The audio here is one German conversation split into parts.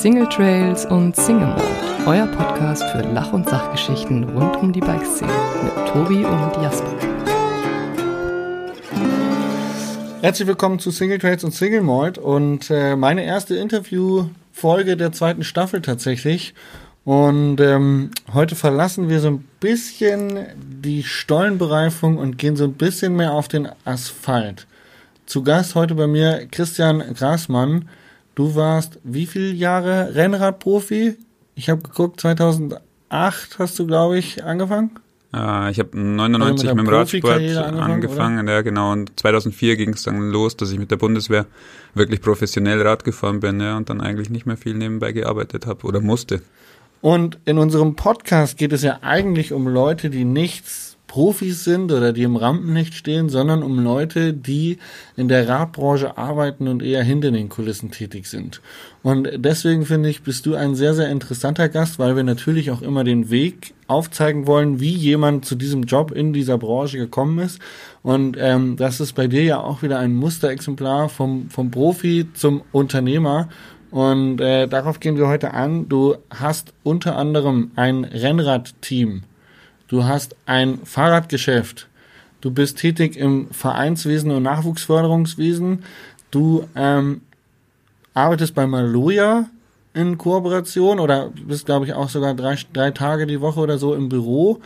Single Trails und Single Mode, euer Podcast für Lach- und Sachgeschichten rund um die Bikeszene mit Tobi und Jasper. Herzlich willkommen zu Single Trails und Single Malt und äh, meine erste Interviewfolge der zweiten Staffel tatsächlich. Und ähm, heute verlassen wir so ein bisschen die Stollenbereifung und gehen so ein bisschen mehr auf den Asphalt. Zu Gast heute bei mir Christian Grasmann. Du warst wie viele Jahre Rennradprofi? Ich habe geguckt, 2008 hast du, glaube ich, angefangen. Äh, ich habe 99 also mit, mit dem Radsport angefangen, angefangen ja genau. Und 2004 ging es dann los, dass ich mit der Bundeswehr wirklich professionell Rad gefahren bin ja, und dann eigentlich nicht mehr viel nebenbei gearbeitet habe oder musste. Und in unserem Podcast geht es ja eigentlich um Leute, die nichts Profis sind oder die im Rampenlicht stehen, sondern um Leute, die in der Radbranche arbeiten und eher hinter den Kulissen tätig sind. Und deswegen finde ich, bist du ein sehr, sehr interessanter Gast, weil wir natürlich auch immer den Weg aufzeigen wollen, wie jemand zu diesem Job in dieser Branche gekommen ist. Und ähm, das ist bei dir ja auch wieder ein Musterexemplar vom, vom Profi zum Unternehmer. Und äh, darauf gehen wir heute an. Du hast unter anderem ein Rennradteam du hast ein Fahrradgeschäft, du bist tätig im Vereinswesen und Nachwuchsförderungswesen, du ähm, arbeitest bei Maloja in Kooperation oder bist, glaube ich, auch sogar drei, drei Tage die Woche oder so im Büro.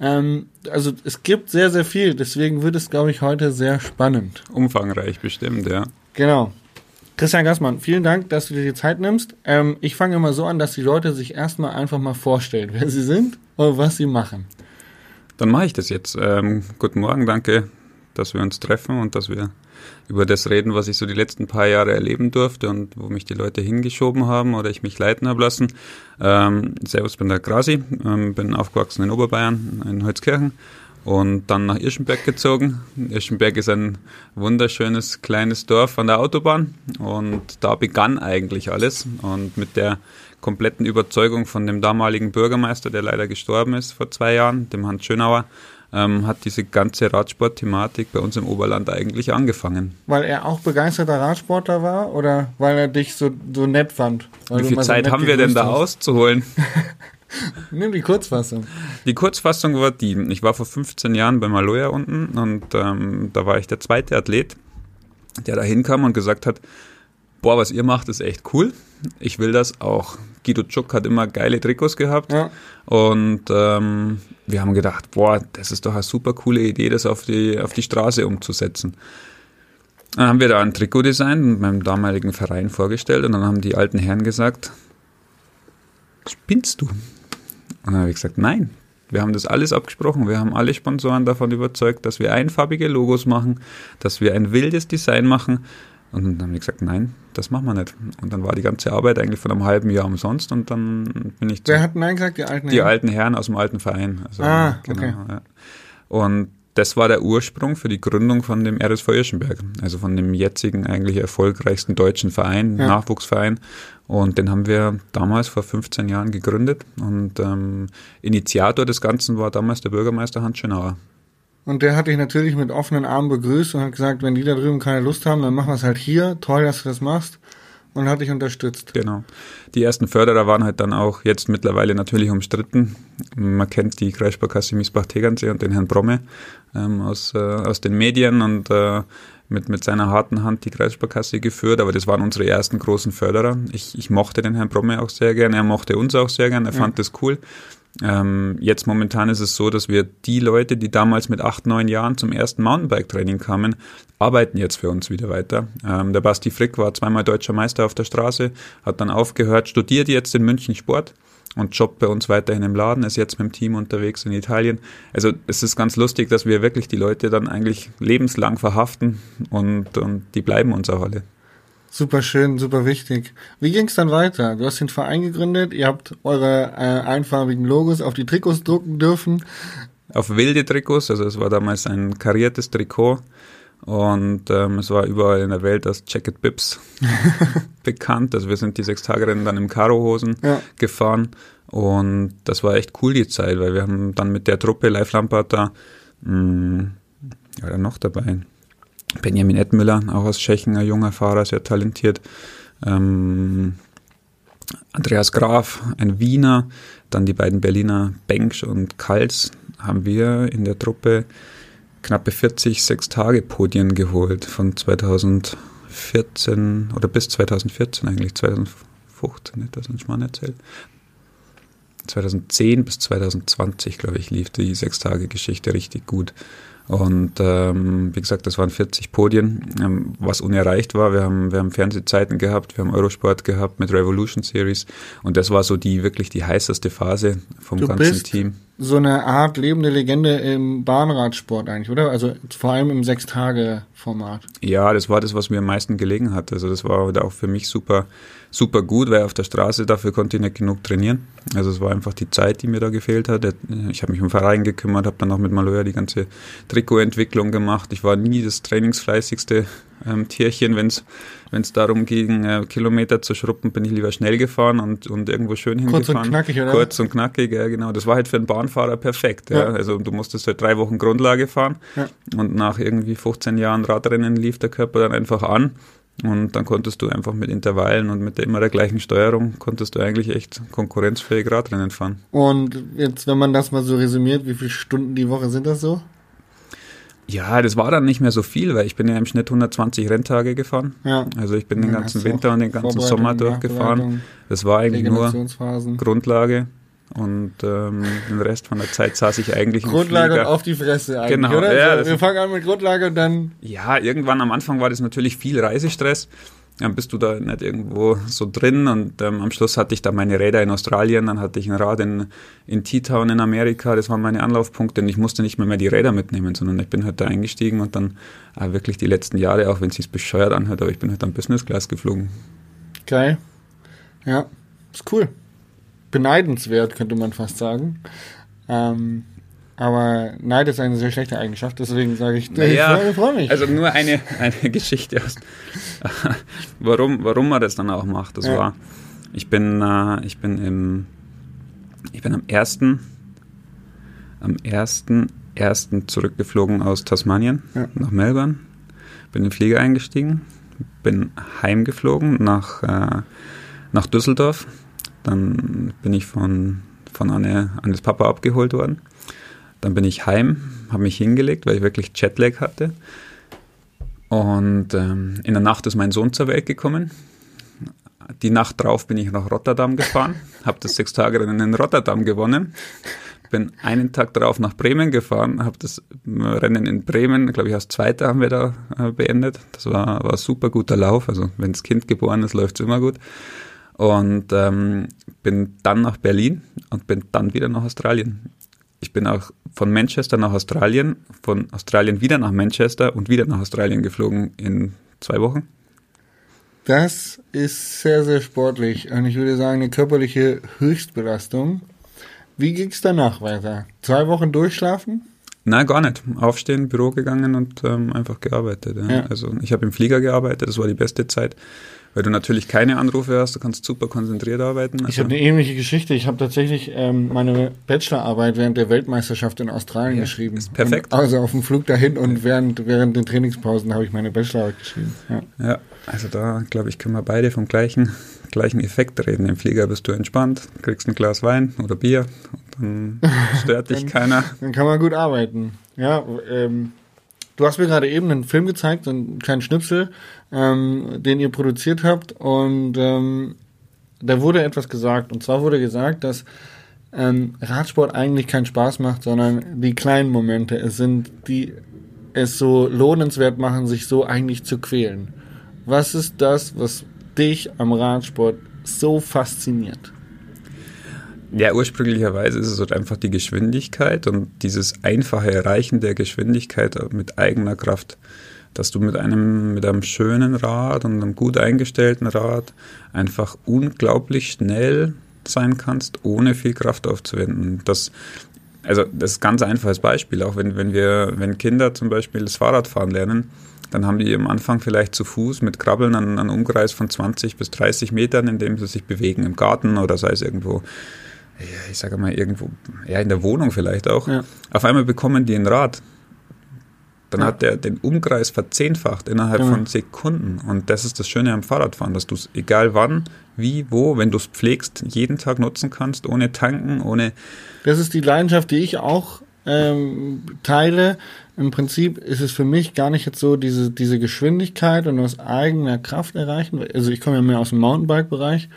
Ähm, also es gibt sehr, sehr viel, deswegen wird es, glaube ich, heute sehr spannend. Umfangreich bestimmt, ja. Genau. Christian Gassmann, vielen Dank, dass du dir die Zeit nimmst. Ähm, ich fange immer so an, dass die Leute sich erstmal einfach mal vorstellen, wer sie sind und was sie machen. Dann mache ich das jetzt. Ähm, guten Morgen, danke, dass wir uns treffen und dass wir über das reden, was ich so die letzten paar Jahre erleben durfte und wo mich die Leute hingeschoben haben oder ich mich leiten habe lassen. Ähm, servus, bin der Grasi, ähm, bin aufgewachsen in Oberbayern, in Holzkirchen und dann nach Irschenberg gezogen. Irschenberg ist ein wunderschönes kleines Dorf an der Autobahn und da begann eigentlich alles und mit der kompletten Überzeugung von dem damaligen Bürgermeister, der leider gestorben ist vor zwei Jahren, dem Hans Schönauer, ähm, hat diese ganze Radsport-Thematik bei uns im Oberland eigentlich angefangen. Weil er auch begeisterter Radsportler war oder weil er dich so, so nett fand? Wie viel Zeit so haben wir denn da hast? auszuholen? Nimm die Kurzfassung. Die Kurzfassung war die, ich war vor 15 Jahren bei Maloja unten und ähm, da war ich der zweite Athlet, der da hinkam und gesagt hat, boah, was ihr macht, ist echt cool. Ich will das auch. Guido Czuk hat immer geile Trikots gehabt. Ja. Und ähm, wir haben gedacht, boah, das ist doch eine super coole Idee, das auf die, auf die Straße umzusetzen. Dann haben wir da ein Trikotdesign mit meinem damaligen Verein vorgestellt und dann haben die alten Herren gesagt, spinnst du? Und dann habe ich gesagt, nein, wir haben das alles abgesprochen. Wir haben alle Sponsoren davon überzeugt, dass wir einfarbige Logos machen, dass wir ein wildes Design machen. Und dann haben die gesagt, nein, das machen wir nicht. Und dann war die ganze Arbeit eigentlich von einem halben Jahr umsonst und dann bin ich zu, Wer hat Nein gesagt? Die alten Herren? Die alten Herren aus dem alten Verein. Also, ah, genau, okay. Ja. Und das war der Ursprung für die Gründung von dem RSV Irschenberg, also von dem jetzigen eigentlich erfolgreichsten deutschen Verein, ja. Nachwuchsverein. Und den haben wir damals vor 15 Jahren gegründet und ähm, Initiator des Ganzen war damals der Bürgermeister Hans Schönauer. Und der hat dich natürlich mit offenen Armen begrüßt und hat gesagt, wenn die da drüben keine Lust haben, dann machen wir es halt hier. Toll, dass du das machst. Und hat dich unterstützt. Genau. Die ersten Förderer waren halt dann auch jetzt mittlerweile natürlich umstritten. Man kennt die Kreissparkasse Miesbach-Tegernsee und den Herrn Bromme ähm, aus, äh, aus den Medien und äh, mit, mit seiner harten Hand die Kreissparkasse geführt, aber das waren unsere ersten großen Förderer. Ich, ich mochte den Herrn Bromme auch sehr gern, er mochte uns auch sehr gern, er ja. fand das cool. Ähm, jetzt momentan ist es so, dass wir die Leute, die damals mit acht, neun Jahren zum ersten Mountainbike-Training kamen, arbeiten jetzt für uns wieder weiter. Ähm, der Basti Frick war zweimal deutscher Meister auf der Straße, hat dann aufgehört, studiert jetzt in München Sport und jobbt bei uns weiterhin im Laden, ist jetzt mit dem Team unterwegs in Italien. Also es ist ganz lustig, dass wir wirklich die Leute dann eigentlich lebenslang verhaften und, und die bleiben uns auch alle. Super schön, super wichtig. Wie ging es dann weiter? Du hast den Verein gegründet, ihr habt eure äh, einfarbigen Logos auf die Trikots drucken dürfen. Auf wilde Trikots, also es war damals ein kariertes Trikot und ähm, es war überall in der Welt als Jacket Bips bekannt. Also wir sind die sechs Tage dann im Karohosen ja. gefahren und das war echt cool die Zeit, weil wir haben dann mit der Truppe Live Lampard da, mh, ja, noch dabei. Benjamin Edmüller, auch aus Tschechien, ein junger Fahrer, sehr talentiert. Ähm, Andreas Graf, ein Wiener, dann die beiden Berliner Bengsch und Kals, haben wir in der Truppe knappe 40 Sechs-Tage-Podien geholt von 2014 oder bis 2014 eigentlich, 2015, nicht, das ist mal erzählt. 2010 bis 2020, glaube ich, lief die Sechs-Tage-Geschichte richtig gut. Und ähm, wie gesagt, das waren 40 Podien, ähm, was unerreicht war. Wir haben, wir haben Fernsehzeiten gehabt, wir haben Eurosport gehabt mit Revolution Series und das war so die wirklich die heißeste Phase vom Du ganzen bist Team. so eine Art lebende Legende im Bahnradsport eigentlich, oder? Also vor allem im Sechs-Tage-Format. Ja, das war das, was mir am meisten gelegen hat. Also das war auch für mich super, super gut, weil auf der Straße dafür konnte ich nicht genug trainieren. Also es war einfach die Zeit, die mir da gefehlt hat. Ich habe mich um Verein gekümmert, habe dann auch mit Maloya die ganze Trikotentwicklung gemacht. Ich war nie das trainingsfleißigste ähm, Tierchen, wenn es darum ging, äh, Kilometer zu schruppen, bin ich lieber schnell gefahren und, und irgendwo schön Kurz und hingefahren. knackig, oder? Kurz und knackig, ja genau. Das war halt für einen Bahnfahrer perfekt. Ja. Ja. Also du musstest halt drei Wochen Grundlage fahren Ja. und nach irgendwie 15 Jahren Radrennen lief der Körper dann einfach an. Und dann konntest du einfach mit Intervallen und mit der immer der gleichen Steuerung, konntest du eigentlich echt konkurrenzfähig Radrennen fahren. Und jetzt, wenn man das mal so resümiert, wie viele Stunden die Woche sind das so? Ja, das war dann nicht mehr so viel, weil ich bin ja im Schnitt 120 Renntage gefahren. Ja. Also ich bin den ganzen Winter und den ganzen Sommer durchgefahren. Das war eigentlich nur. Grundlage und ähm, den Rest von der Zeit saß ich eigentlich im Grundlage und Flieger. auf die Fresse eigentlich, Genau, oder? ja, so, das- wir fangen an mit Grundlage und dann Ja, irgendwann am Anfang war das natürlich viel Reisestress. Dann bist du da nicht irgendwo so drin und ähm, am Schluss hatte ich da meine Räder in Australien, dann hatte ich ein Rad in, in T-Town in Amerika, das waren meine Anlaufpunkte und ich musste nicht mehr, mehr die Räder mitnehmen, sondern ich bin halt da eingestiegen und dann äh, wirklich die letzten Jahre, auch wenn es sich bescheuert anhört, aber ich bin halt dann Business Class geflogen. Geil. Ja, ist cool. Beneidenswert, könnte man fast sagen. Ähm, aber Neid ist eine sehr schlechte Eigenschaft, deswegen sage ich, Naja, ich freue mich. Also nur eine, eine Geschichte aus, warum, warum man das dann auch macht. Das Ja. war, ich bin, äh, ich bin im, ich bin am ersten, am ersten, ersten zurückgeflogen aus Tasmanien Ja. nach Melbourne, bin in den Flieger eingestiegen, bin heimgeflogen nach, äh, nach Düsseldorf, dann bin ich von, von Anne, Annes Papa abgeholt worden. Dann bin ich heim, habe mich hingelegt, weil ich wirklich Jetlag hatte. Und ähm, in der Nacht ist mein Sohn zur Welt gekommen. Die Nacht drauf bin ich nach Rotterdam gefahren, habe das Sechstagerennen in Rotterdam gewonnen. Bin einen Tag darauf nach Bremen gefahren, habe das Rennen in Bremen, glaube ich, als Zweiter haben wir da äh, beendet. Das war, war super guter Lauf. Also wenn das Kind geboren ist, läuft es immer gut. Und ähm, bin dann nach Berlin und bin dann wieder nach Australien. Ich bin auch von Manchester nach Australien, von Australien wieder nach Manchester und wieder nach Australien geflogen in zwei Wochen. Das ist sehr, sehr sportlich und ich würde sagen, eine körperliche Höchstbelastung. Wie ging es danach weiter? Zwei Wochen durchschlafen? Nein, gar nicht. Aufstehen, Büro gegangen und ähm, einfach gearbeitet. Ja. Ja. Also ich habe im Flieger gearbeitet, das war die beste Zeit, weil du natürlich keine Anrufe hast, du kannst super konzentriert arbeiten. Ich Also, habe eine ähnliche Geschichte. Ich habe tatsächlich ähm, meine Bachelorarbeit während der Weltmeisterschaft in Australien Ja, geschrieben. ist perfekt. Und also auf dem Flug dahin und während, während den Trainingspausen habe ich meine Bachelorarbeit geschrieben. Ja. ja, also da glaube ich, können wir beide vom gleichen, gleichen Effekt reden. Im Flieger bist du entspannt, kriegst ein Glas Wein oder Bier und dann stört dich Dann- keiner. Dann kann man gut arbeiten. Ja, ähm, du hast mir gerade eben einen Film gezeigt, einen kleinen Schnipsel, ähm, den ihr produziert habt und ähm, da wurde etwas gesagt. Und zwar wurde gesagt, dass ähm, Radsport eigentlich keinen Spaß macht, sondern die kleinen Momente es sind, die es so lohnenswert machen, sich so eigentlich zu quälen. Was ist das, was dich am Radsport so fasziniert? Ja, ursprünglicherweise ist es halt einfach die Geschwindigkeit und dieses einfache Erreichen der Geschwindigkeit mit eigener Kraft. Dass du mit einem, mit einem schönen Rad und einem gut eingestellten Rad einfach unglaublich schnell sein kannst, ohne viel Kraft aufzuwenden. Das, also das ist ein ganz einfaches Beispiel. Auch wenn, wenn wir, wenn Kinder zum Beispiel das Fahrradfahren lernen, dann haben die am Anfang vielleicht zu Fuß mit Krabbeln einen, einen Umkreis von 20 bis 30 Metern, in dem sie sich bewegen im Garten oder sei es irgendwo ja, ich sage mal irgendwo, ja, in der Wohnung vielleicht auch. Ja. Auf einmal bekommen die ein Rad. Dann ja. hat der den Umkreis verzehnfacht innerhalb ja. von Sekunden. Und das ist das Schöne am Fahrradfahren, dass du es egal wann, wie, wo, wenn du es pflegst, jeden Tag nutzen kannst, ohne tanken, ohne. Das ist die Leidenschaft, die ich auch ähm, teile. Im Prinzip ist es für mich gar nicht jetzt so diese, diese Geschwindigkeit und aus eigener Kraft erreichen. Also ich komme ja mehr aus dem Mountainbike-Bereich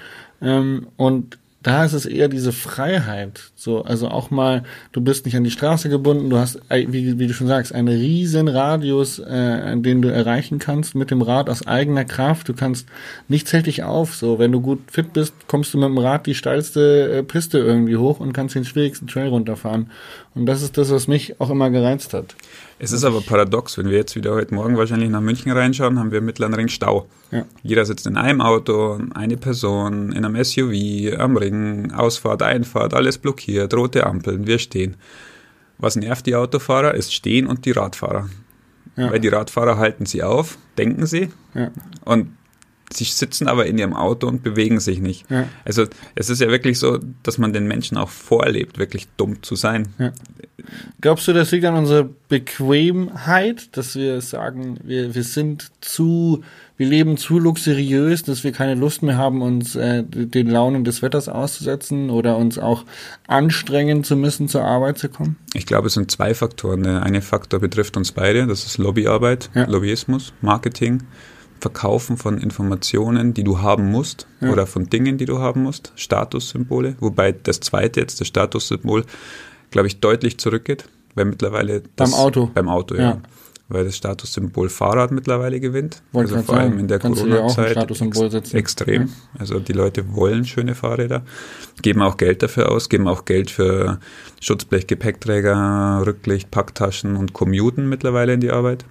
ähm, und da ist es eher diese Freiheit. So, also auch mal, du bist nicht an die Straße gebunden, du hast, wie, wie du schon sagst, einen riesen Radius, äh, den du erreichen kannst mit dem Rad aus eigener Kraft. Du kannst, nichts hält dich auf. So, wenn du gut fit bist, kommst du mit dem Rad die steilste äh, Piste irgendwie hoch und kannst den schwierigsten Trail runterfahren. Und das ist das, was mich auch immer gereizt hat. Es ist aber paradox, wenn wir jetzt wieder heute Morgen wahrscheinlich nach München reinschauen, haben wir im Mittleren Ring Stau. Ja. Jeder sitzt in einem Auto, eine Person, in einem SUV, am Ring, Ausfahrt, Einfahrt, alles blockiert, rote Ampeln, wir stehen. Was nervt die Autofahrer, ist Stehen und die Radfahrer. Ja. Weil die Radfahrer halten sie auf, denken sie, ja. und sie sitzen aber in ihrem Auto und bewegen sich nicht. Ja. Also es ist ja wirklich so, dass man den Menschen auch vorlebt, wirklich dumm zu sein. Ja. Glaubst du, das liegt an unserer Bequemheit, dass wir sagen, wir, wir sind zu, wir leben zu luxuriös, dass wir keine Lust mehr haben, uns äh, den Launen des Wetters auszusetzen oder uns auch anstrengen zu müssen, zur Arbeit zu kommen? Ich glaube, es sind zwei Faktoren. Der eine Faktor betrifft uns beide, das ist Lobbyarbeit, ja. Lobbyismus, Marketing. Verkaufen von Informationen, die du haben musst ja. oder von Dingen, die du haben musst, Statussymbole, wobei das zweite jetzt, das Statussymbol, glaube ich, deutlich zurückgeht, weil mittlerweile das, beim Auto, beim Auto, ja. ja. Weil das Statussymbol Fahrrad mittlerweile gewinnt. Wollte also vor allem sagen, in der Corona-Zeit ex extrem. Ja. Also die Leute wollen schöne Fahrräder, geben auch Geld dafür aus, geben auch Geld für Schutzblech, Gepäckträger, Rücklicht, Packtaschen und Commuten mittlerweile in die Arbeit.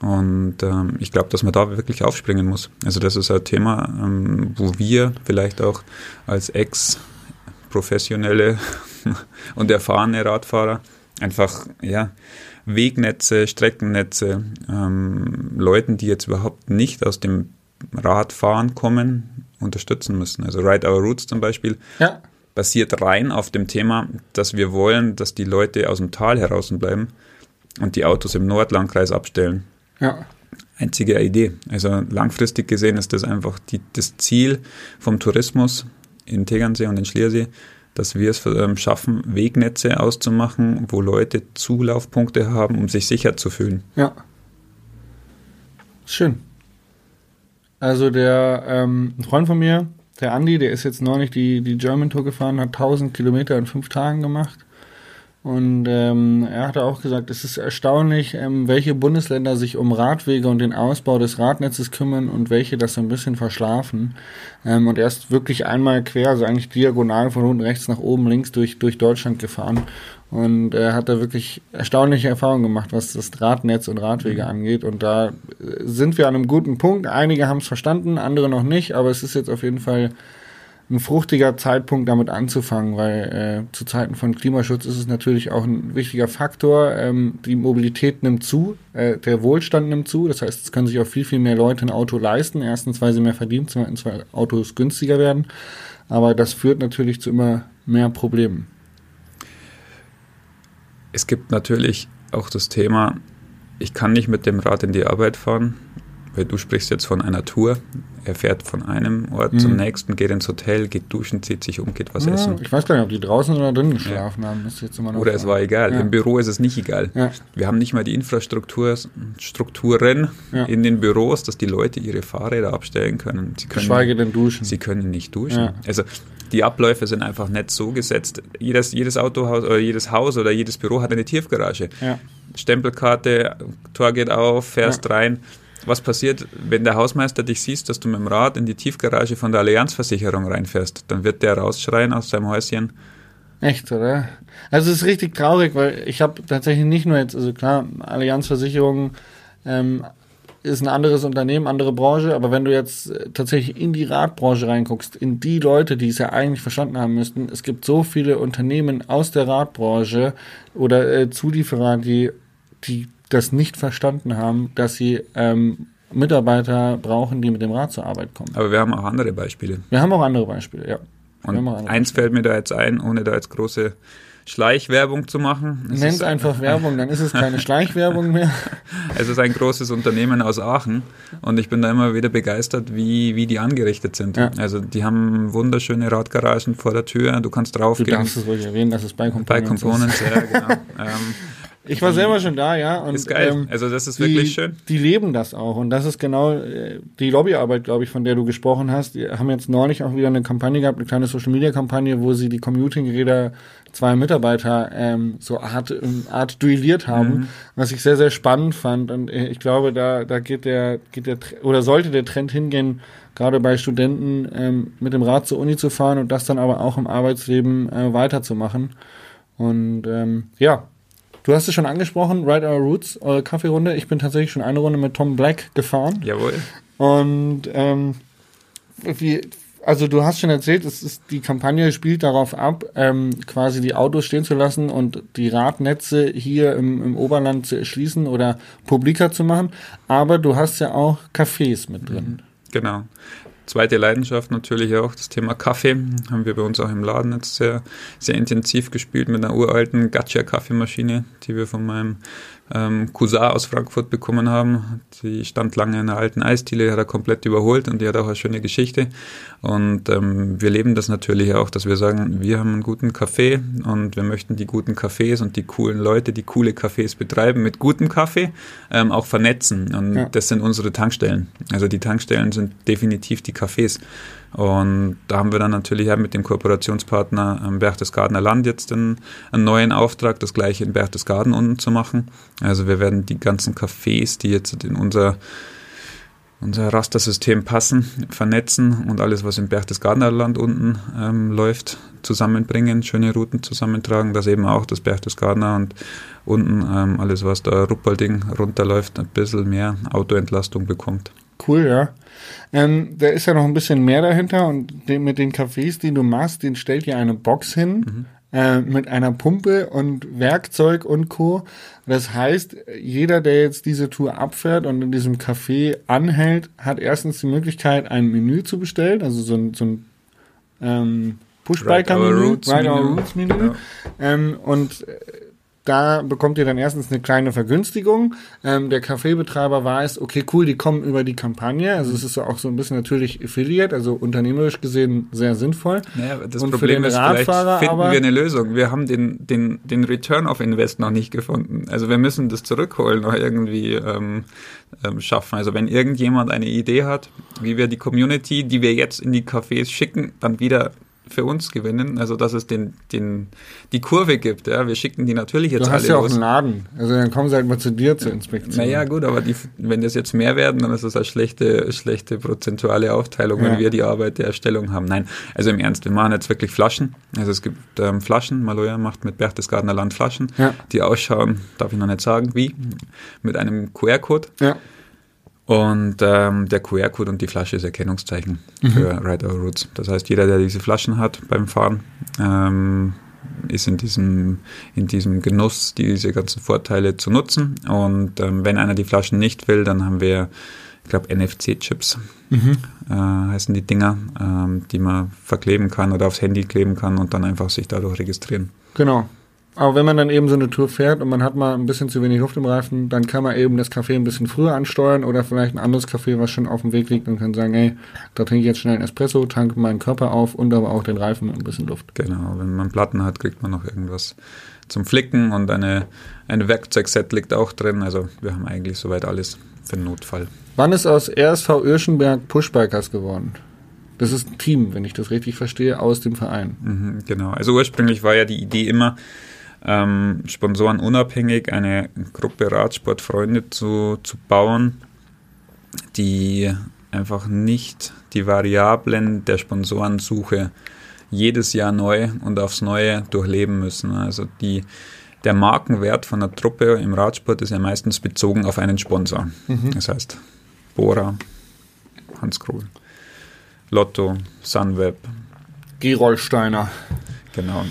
Und ähm, ich glaube, dass man da wirklich aufspringen muss. Also das ist ein Thema, ähm, wo wir vielleicht auch als Ex-professionelle und erfahrene Radfahrer einfach ja Wegnetze, Streckennetze, ähm, Leuten, die jetzt überhaupt nicht aus dem Radfahren kommen, unterstützen müssen. Also Ride Our Roots zum Beispiel ja. basiert rein auf dem Thema, dass wir wollen, dass die Leute aus dem Tal heraus bleiben und die Autos im Nordlandkreis abstellen. Ja. Einzige Idee. Also langfristig gesehen ist das einfach die, das Ziel vom Tourismus in Tegernsee und in Schliersee, dass wir es ähm, schaffen, Wegnetze auszumachen, wo Leute Zulaufpunkte haben, um sich sicher zu fühlen. Ja. Schön. Also der ähm, ein Freund von mir, der Andi, der ist jetzt neulich die, die German Tour gefahren, hat 1000 Kilometer in fünf Tagen gemacht. Und ähm, er hatte auch gesagt, es ist erstaunlich, ähm, welche Bundesländer sich um Radwege und den Ausbau des Radnetzes kümmern und welche das so ein bisschen verschlafen. Ähm, und er ist wirklich einmal quer, also eigentlich diagonal von unten rechts nach oben links durch, durch Deutschland gefahren. Und er hat da wirklich erstaunliche Erfahrungen gemacht, was das Radnetz und Radwege mhm. angeht. Und da sind wir an einem guten Punkt. Einige haben es verstanden, andere noch nicht, aber es ist jetzt auf jeden Fall ein fruchtiger Zeitpunkt, damit anzufangen, weil äh, zu Zeiten von Klimaschutz ist es natürlich auch ein wichtiger Faktor. Ähm, die Mobilität nimmt zu, äh, der Wohlstand nimmt zu. Das heißt, es können sich auch viel, viel mehr Leute ein Auto leisten. Erstens, weil sie mehr verdienen, zweitens, weil Autos günstiger werden. Aber das führt natürlich zu immer mehr Problemen. Es gibt natürlich auch das Thema, ich kann nicht mit dem Rad in die Arbeit fahren, weil du sprichst jetzt von einer Tour. Er fährt von einem Ort mhm. zum nächsten, geht ins Hotel, geht duschen, zieht sich um, geht was ja, essen. Ich weiß gar nicht, ob die draußen oder drinnen geschlafen ja. haben. Oder es war egal. Ja. Im Büro ist es nicht egal. Wir haben nicht mal die Infrastruktur, Strukturen in den Büros, dass die Leute ihre Fahrräder abstellen können. Sie können Geschweige denn duschen. Sie können nicht duschen. Also die Abläufe sind einfach nicht so gesetzt. Jedes, jedes Autohaus oder jedes Haus oder jedes Büro hat eine Tiefgarage. Stempelkarte, Tor geht auf, fährst rein was passiert, wenn der Hausmeister dich siehst, dass du mit dem Rad in die Tiefgarage von der Allianzversicherung reinfährst? Dann wird der rausschreien aus seinem Häuschen. Echt, oder? Also es ist richtig traurig, weil ich habe tatsächlich nicht nur jetzt, also klar, Allianzversicherung ähm, ist ein anderes Unternehmen, andere Branche, aber wenn du jetzt äh, tatsächlich in die Radbranche reinguckst, in die Leute, die es ja eigentlich verstanden haben müssten, es gibt so viele Unternehmen aus der Radbranche oder äh, Zulieferer, die, die das nicht verstanden haben, dass sie ähm, Mitarbeiter brauchen, die mit dem Rad zur Arbeit kommen. Aber wir haben auch andere Beispiele. Wir haben auch andere Beispiele, ja. Und eins Beispiele. fällt mir da jetzt ein, ohne da jetzt große Schleichwerbung zu machen. Nennt einfach Werbung, dann ist es keine Schleichwerbung mehr. Es ist ein großes Unternehmen aus Aachen und ich bin da immer wieder begeistert, wie, wie die angerichtet sind. Ja. Also die haben wunderschöne Radgaragen vor der Tür, du kannst draufgehen. Du darfst es ruhig erwähnen, dass es bei Components, bei Components ist. Ja, genau. ähm, ich war selber schon da, ja. Und, ist geil. Ähm, also das ist wirklich die, schön. Die leben das auch. Und das ist genau äh, die Lobbyarbeit, glaube ich, von der du gesprochen hast. Die haben jetzt neulich auch wieder eine Kampagne gehabt, eine kleine Social-Media-Kampagne, wo sie die Commuting-Räder zwei Mitarbeiter ähm, so Art, Art duelliert haben, mhm. was ich sehr, sehr spannend fand. Und äh, ich glaube, da, da geht der, geht der, oder sollte der Trend hingehen, gerade bei Studenten ähm, mit dem Rad zur Uni zu fahren und das dann aber auch im Arbeitsleben äh, weiterzumachen. Und ähm, ja, Du hast es schon angesprochen, Ride Our Roots, eure Kaffeerunde. Ich bin tatsächlich schon eine Runde mit Tom Black gefahren. Jawohl. Und ähm, wie, also du hast schon erzählt, es ist, die Kampagne spielt darauf ab, ähm, quasi die Autos stehen zu lassen und die Radnetze hier im, im Oberland zu erschließen oder publiker zu machen. Aber du hast ja auch Cafés mit drin. Genau. Zweite Leidenschaft natürlich auch das Thema Kaffee. Haben wir bei uns auch im Laden jetzt sehr, sehr intensiv gespielt mit einer uralten Gacha-Kaffeemaschine, die wir von meinem ähm, Cousin aus Frankfurt bekommen haben. Die stand lange in einer alten Eisdiele, hat er komplett überholt und die hat auch eine schöne Geschichte. Und ähm, wir leben das natürlich auch, dass wir sagen, wir haben einen guten Kaffee und wir möchten die guten Cafés und die coolen Leute, die coole Cafés betreiben mit gutem Kaffee, ähm, auch vernetzen. Und ja. das sind unsere Tankstellen. Also die Tankstellen sind definitiv die Cafés. Und da haben wir dann natürlich mit dem Kooperationspartner ähm, Berchtesgadener Land jetzt einen, einen neuen Auftrag, das gleiche in Berchtesgaden unten zu machen. Also wir werden die ganzen Cafés, die jetzt in unser unser Rastersystem passen, vernetzen und alles, was im Berchtesgadener Land unten ähm, läuft, zusammenbringen, schöne Routen zusammentragen, dass eben auch das Berchtesgadener und unten ähm, alles, was da Ruppolding runterläuft, ein bisschen mehr Autoentlastung bekommt. Cool, ja. Ähm, da ist ja noch ein bisschen mehr dahinter und den, mit den Cafés, die du machst, den stellt ihr eine Box hin mhm. äh, mit einer Pumpe und Werkzeug und Co. Das heißt, jeder, der jetzt diese Tour abfährt und in diesem Café anhält, hat erstens die Möglichkeit, ein Menü zu bestellen, also so ein, so ein ähm, Pushbiker-Menü, Ride Our Roots-Menü. Genau. Ähm, und äh, da bekommt ihr dann erstens eine kleine Vergünstigung. Ähm, der Kaffeebetreiber weiß, okay, cool, die kommen über die Kampagne. Also es ist auch so ein bisschen natürlich Affiliate, also unternehmerisch gesehen sehr sinnvoll. Naja, das Und Problem ist, Radfahrer vielleicht finden wir eine Lösung. Wir haben den, den, den Return of Invest noch nicht gefunden. Also wir müssen das zurückholen, noch irgendwie ähm, ähm, schaffen. Also wenn irgendjemand eine Idee hat, wie wir die Community, die wir jetzt in die Cafés schicken, dann wieder für uns gewinnen, also dass es den, den, die Kurve gibt. Ja. Wir schicken die natürlich jetzt alle Du hast ja auch einen Laden, also dann kommen sie halt mal zu dir zur Inspektion. Naja gut, aber die, wenn das jetzt mehr werden, dann ist das eine schlechte, schlechte prozentuale Aufteilung, ja. wenn wir die Arbeit der Erstellung haben. Nein, also im Ernst, wir machen jetzt wirklich Flaschen. Also es gibt ähm, Flaschen, Maloja macht mit Berchtesgadener Land Flaschen, ja. die ausschauen, darf ich noch nicht sagen, wie, mit einem QR-Code. Ja. Und ähm, der QR-Code und die Flasche ist Erkennungszeichen mhm. für Ride Our Roots. Das heißt, jeder, der diese Flaschen hat beim Fahren, ähm, ist in diesem, in diesem Genuss, diese ganzen Vorteile zu nutzen. Und ähm, wenn einer die Flaschen nicht will, dann haben wir, ich glaube, NFC-Chips mhm. äh, heißen die Dinger, ähm, die man verkleben kann oder aufs Handy kleben kann und dann einfach sich dadurch registrieren. Genau. Aber wenn man dann eben so eine Tour fährt und man hat mal ein bisschen zu wenig Luft im Reifen, dann kann man eben das Café ein bisschen früher ansteuern oder vielleicht ein anderes Café, was schon auf dem Weg liegt und kann sagen, hey, da trinke ich jetzt schnell ein Espresso, tanke meinen Körper auf und aber auch den Reifen mit ein bisschen Luft. Genau, wenn man Platten hat, kriegt man noch irgendwas zum Flicken und eine, ein Werkzeugset liegt auch drin. Also wir haben eigentlich soweit alles für den Notfall. Wann ist aus RSV Irschenberg Pushbikers geworden? Das ist ein Team, wenn ich das richtig verstehe, aus dem Verein. Mhm, genau. Also ursprünglich war ja die Idee immer, ähm, Sponsoren unabhängig eine Gruppe Radsportfreunde zu, zu bauen, die einfach nicht die Variablen der Sponsorensuche jedes Jahr neu und aufs Neue durchleben müssen. Also die, der Markenwert von einer Truppe im Radsport ist ja meistens bezogen auf einen Sponsor. Mhm. Das heißt Bora, Hans Krohl, Lotto, Sunweb, Gerolsteiner. Genau.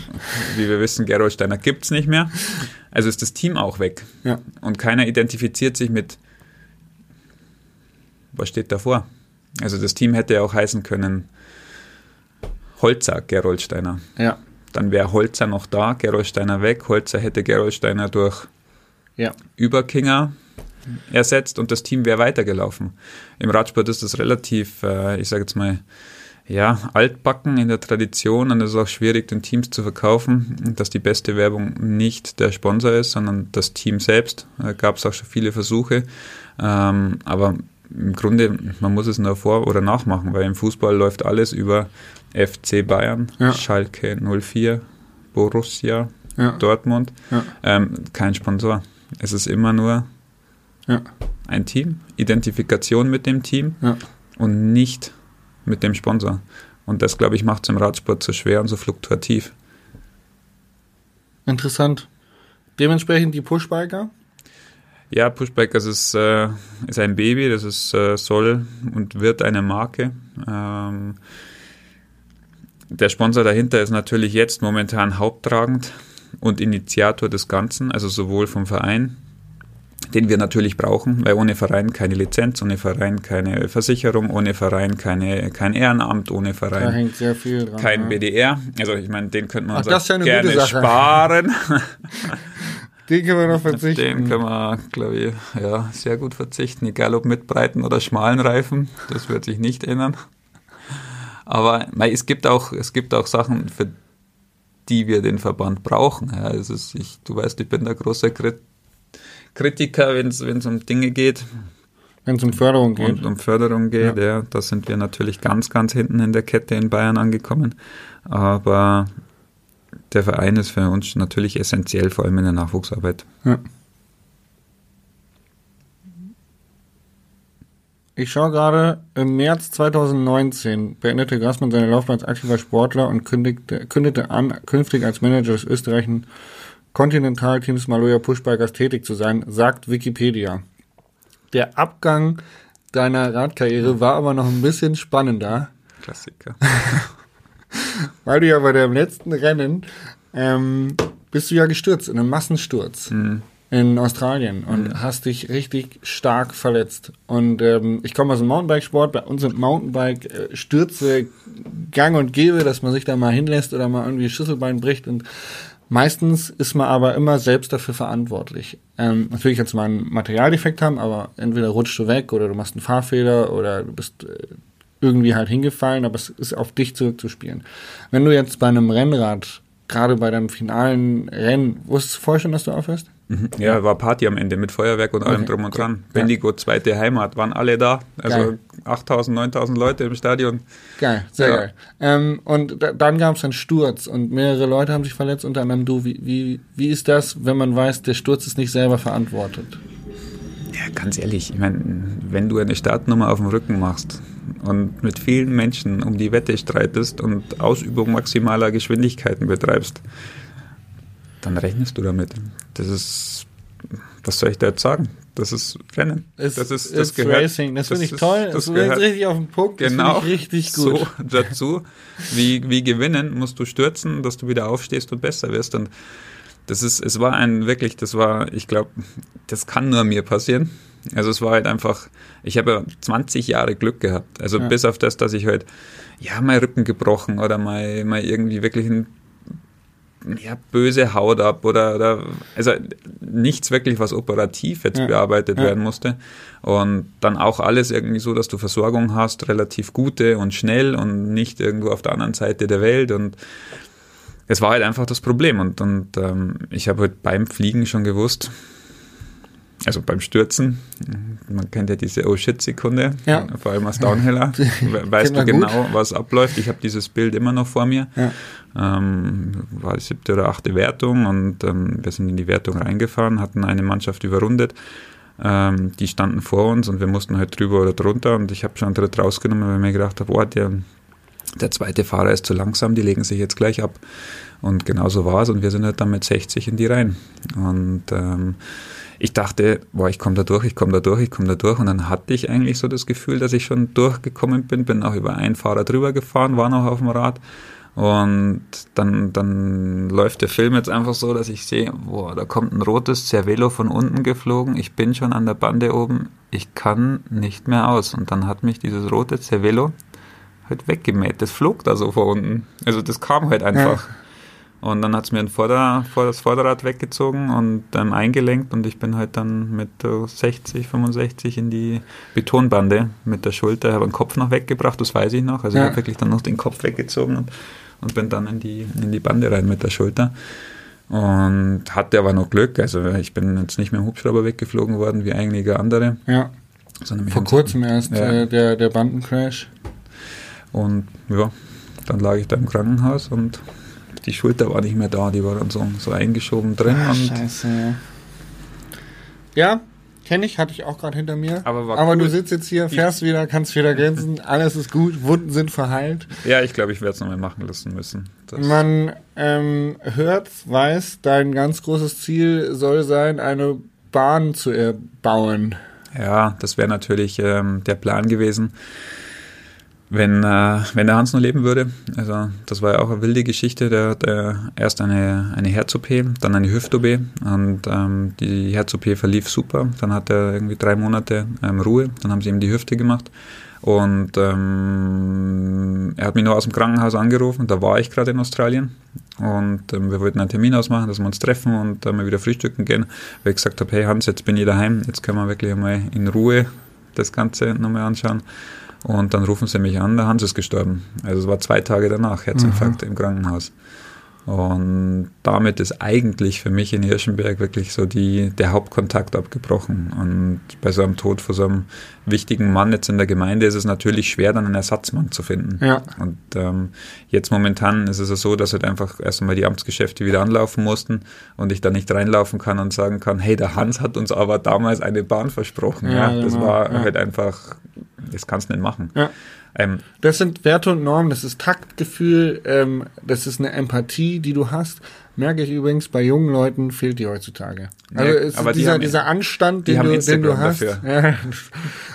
Wie wir wissen, Gerold Steiner gibt es nicht mehr. Also ist das Team auch weg. Ja. Und keiner identifiziert sich mit, was steht davor? Also das Team hätte ja auch heißen können Holzer Gerold Steiner. Ja. dann wäre Holzer noch da, Gerolsteiner weg. Holzer hätte Gerolsteiner durch Ja. Überkinger ersetzt und das Team wäre weitergelaufen. Im Radsport ist das relativ, äh, ich sage jetzt mal, ja, altbacken in der Tradition und es ist auch schwierig, den Teams zu verkaufen, dass die beste Werbung nicht der Sponsor ist, sondern das Team selbst. Da gab es auch schon viele Versuche. Ähm, aber im Grunde, man muss es nur vor- oder nachmachen, weil im Fußball läuft alles über FC Bayern, Ja. Schalke 04, Borussia, Ja. Dortmund. Ja. Ähm, kein Sponsor. Es ist immer nur ein Team, Identifikation mit dem Team und nicht mit dem Sponsor. Und das, glaube ich, macht es im Radsport so schwer und so fluktuativ. Interessant. Dementsprechend die Pushbiker. Ja, Pushbikers ist, äh, ist ein Baby, das ist, äh, soll und wird eine Marke. Ähm, der Sponsor dahinter ist natürlich jetzt momentan haupttragend und Initiator des Ganzen, also sowohl vom Verein, den wir natürlich brauchen, weil ohne Verein keine Lizenz, ohne Verein keine Versicherung, ohne Verein keine, kein Ehrenamt, ohne Da Verein hängt sehr viel dran. kein ja. BDR. Also ich meine, den könnte man Ach, uns ja gerne sparen. Den können wir noch verzichten. Den können wir, glaube ich, ja, sehr gut verzichten, egal ob mit breiten oder schmalen Reifen. Das wird sich nicht ändern. Aber es gibt auch, es gibt auch Sachen, für die wir den Verband brauchen. Ja, es ist, ich, du weißt, ich bin der große Krit Kritiker, wenn es um Dinge geht Wenn es um Förderung geht. und um Förderung geht. Ja. Ja. da sind wir natürlich ganz, ganz hinten in der Kette in Bayern angekommen. Aber der Verein ist für uns natürlich essentiell, vor allem in der Nachwuchsarbeit. Ja. Ich schaue gerade, im März 2019 beendete Grassmann seine Laufbahn als aktiver Sportler und kündigte, kündete an, künftig als Manager des österreichischen Kontinentalteams Maloja Pushbikers tätig zu sein, sagt Wikipedia. Der Abgang deiner Radkarriere war aber noch ein bisschen spannender, Klassiker. weil du ja bei dem letzten Rennen ähm, bist du ja gestürzt in einem Massensturz in Australien und hast dich richtig stark verletzt. Und ähm, ich komme aus dem Mountainbike-Sport. Bei uns sind Mountainbike-Stürze gang und gäbe, dass man sich da mal hinlässt oder mal irgendwie Schlüsselbein bricht. Und meistens ist man aber immer selbst dafür verantwortlich. Ähm, natürlich kannst du mal einen Materialdefekt haben, aber entweder rutschst du weg oder du machst einen Fahrfehler oder du bist äh, irgendwie halt hingefallen, aber es ist auf dich zurückzuspielen. Wenn du jetzt bei einem Rennrad, gerade bei deinem finalen Rennen, wusstest du vorher schon, dass du aufhörst? Ja, war Party am Ende mit Feuerwerk und allem Okay, drum und dran. Ja. Bendigo, zweite Heimat, waren alle da. Also Geil. 8000, 9000 Leute im Stadion. Geil, sehr Ja. geil. Ähm, und da, dann gab es einen Sturz und mehrere Leute haben sich verletzt, unter anderem du. Wie, wie, wie ist das, wenn man weiß, der Sturz ist nicht selber verantwortet? Ja, ganz ehrlich, ich meine, wenn du eine Startnummer auf dem Rücken machst und mit vielen Menschen um die Wette streitest und Ausübung maximaler Geschwindigkeiten betreibst, dann rechnest du damit. Das ist, was soll ich da jetzt sagen? Das ist Rennen. Es das ist, das gehört, Racing, das, finde ich ist- toll. Das Das gehört richtig auf den Punkt. genau Das ich richtig gut. so dazu. Wie, wie gewinnen musst du stürzen, dass du wieder aufstehst und besser wirst. Und das ist, es war ein wirklich, das war, ich glaube, das kann nur mir passieren. Also es war halt einfach, ich habe ja 20 Jahre Glück gehabt. Also Ja. bis auf das, dass ich halt, ja, mal Rippen gebrochen oder mal, mal irgendwie wirklich ein ja, böse Haut ab oder, oder also nichts wirklich, was operativ jetzt Ja. bearbeitet Ja. werden musste. Und dann auch alles irgendwie so, dass du Versorgung hast, relativ gute und schnell und nicht irgendwo auf der anderen Seite der Welt. Und es war halt einfach das Problem. Und, und ähm, ich habe halt beim Fliegen schon gewusst, also beim Stürzen, man kennt ja diese Oh shit-Sekunde, Ja. vor allem als Downhiller, we- weißt du genau, was abläuft. Ich habe dieses Bild immer noch vor mir. Ja. Ähm, war die siebte oder achte Wertung und ähm, wir sind in die Wertung reingefahren, hatten eine Mannschaft überrundet. Ähm, die standen vor uns und wir mussten halt drüber oder drunter und ich habe schon einen Tritt rausgenommen, weil ich mir gedacht habe, oh, der, der zweite Fahrer ist zu langsam, die legen sich jetzt gleich ab. Und genau so war es und wir sind halt dann mit 60 in die Reihen. Und ähm, ich dachte, boah, ich komme da durch, ich komme da durch, ich komme da durch. Und dann hatte ich eigentlich so das Gefühl, dass ich schon durchgekommen bin, bin auch über einen Fahrer drüber gefahren, war noch auf dem Rad. Und dann, dann läuft der Film jetzt einfach so, dass ich sehe, boah, da kommt ein rotes Cervelo von unten geflogen, ich bin schon an der Bande oben, ich kann nicht mehr aus. Und dann hat mich dieses rote Cervelo halt weggemäht. Das flog da so vor unten. Also das kam halt einfach. Und dann hat es mir ein Vorder-, vor das Vorderrad weggezogen und ähm, eingelenkt und ich bin halt dann mit 60, 65 in die Betonbande mit der Schulter. Ich habe den Kopf noch weggebracht, das weiß ich noch. Also Ja. ich habe wirklich dann noch den Kopf weggezogen und, und bin dann in die, in die Bande rein mit der Schulter. Und hatte aber noch Glück. Also ich bin jetzt nicht mit dem Hubschrauber weggeflogen worden wie einige andere. Ja, vor kurzem erst Ja. äh, der, der Bandencrash. Und ja, dann lag ich da im Krankenhaus und die Schulter war nicht mehr da, die war dann so, so eingeschoben drin. Ah, und scheiße, ja. Kenne ich, hatte ich auch gerade hinter mir. Aber war Aber cool. du sitzt jetzt hier, fährst wieder, kannst wieder grinsen, alles ist gut, Wunden sind verheilt. Ja, ich glaube, ich werde es nochmal machen lassen müssen. Das, Man ähm, hört, weiß, dein ganz großes Ziel soll sein, eine Bahn zu erbauen. ja, das wäre natürlich ähm, der Plan gewesen, wenn, äh, wenn der Hans noch leben würde. Also das war ja auch eine wilde Geschichte. Der hat äh, erst eine, eine Herz-OP, dann eine Hüft-OP und ähm, die Herz-OP verlief super. Dann hat er irgendwie drei Monate ähm, Ruhe, dann haben sie ihm die Hüfte gemacht. Und ähm, er hat mich nur aus dem Krankenhaus angerufen, da war ich gerade in Australien und ähm, wir wollten einen Termin ausmachen, dass wir uns treffen und äh, mal wieder frühstücken gehen, weil ich gesagt habe, hey Hans, jetzt bin ich daheim, jetzt können wir wirklich einmal in Ruhe das Ganze nochmal anschauen. Und dann rufen sie mich an, der Hans ist gestorben. Also es war zwei Tage danach, Herzinfarkt im Krankenhaus. Und damit ist eigentlich für mich in Hirschenberg wirklich so die, der Hauptkontakt abgebrochen. Und bei so einem Tod von so einem wichtigen Mann jetzt in der Gemeinde ist es natürlich schwer, dann einen Ersatzmann zu finden. Ja. Und ähm, jetzt momentan ist es so, dass halt einfach erst einmal die Amtsgeschäfte wieder anlaufen mussten und ich da nicht reinlaufen kann und sagen kann, hey, der Hans hat uns aber damals eine Bahn versprochen. Ja, Ja, das genau, war ja. halt einfach, das kannst du nicht machen. Ja. Ähm, Das sind Werte und Normen, das ist Taktgefühl, ähm, das ist eine Empathie, die du hast. Merke ich übrigens, bei jungen Leuten fehlt die heutzutage. Also aber ist die dieser, dieser Anstand, den du, den du hast. Ja,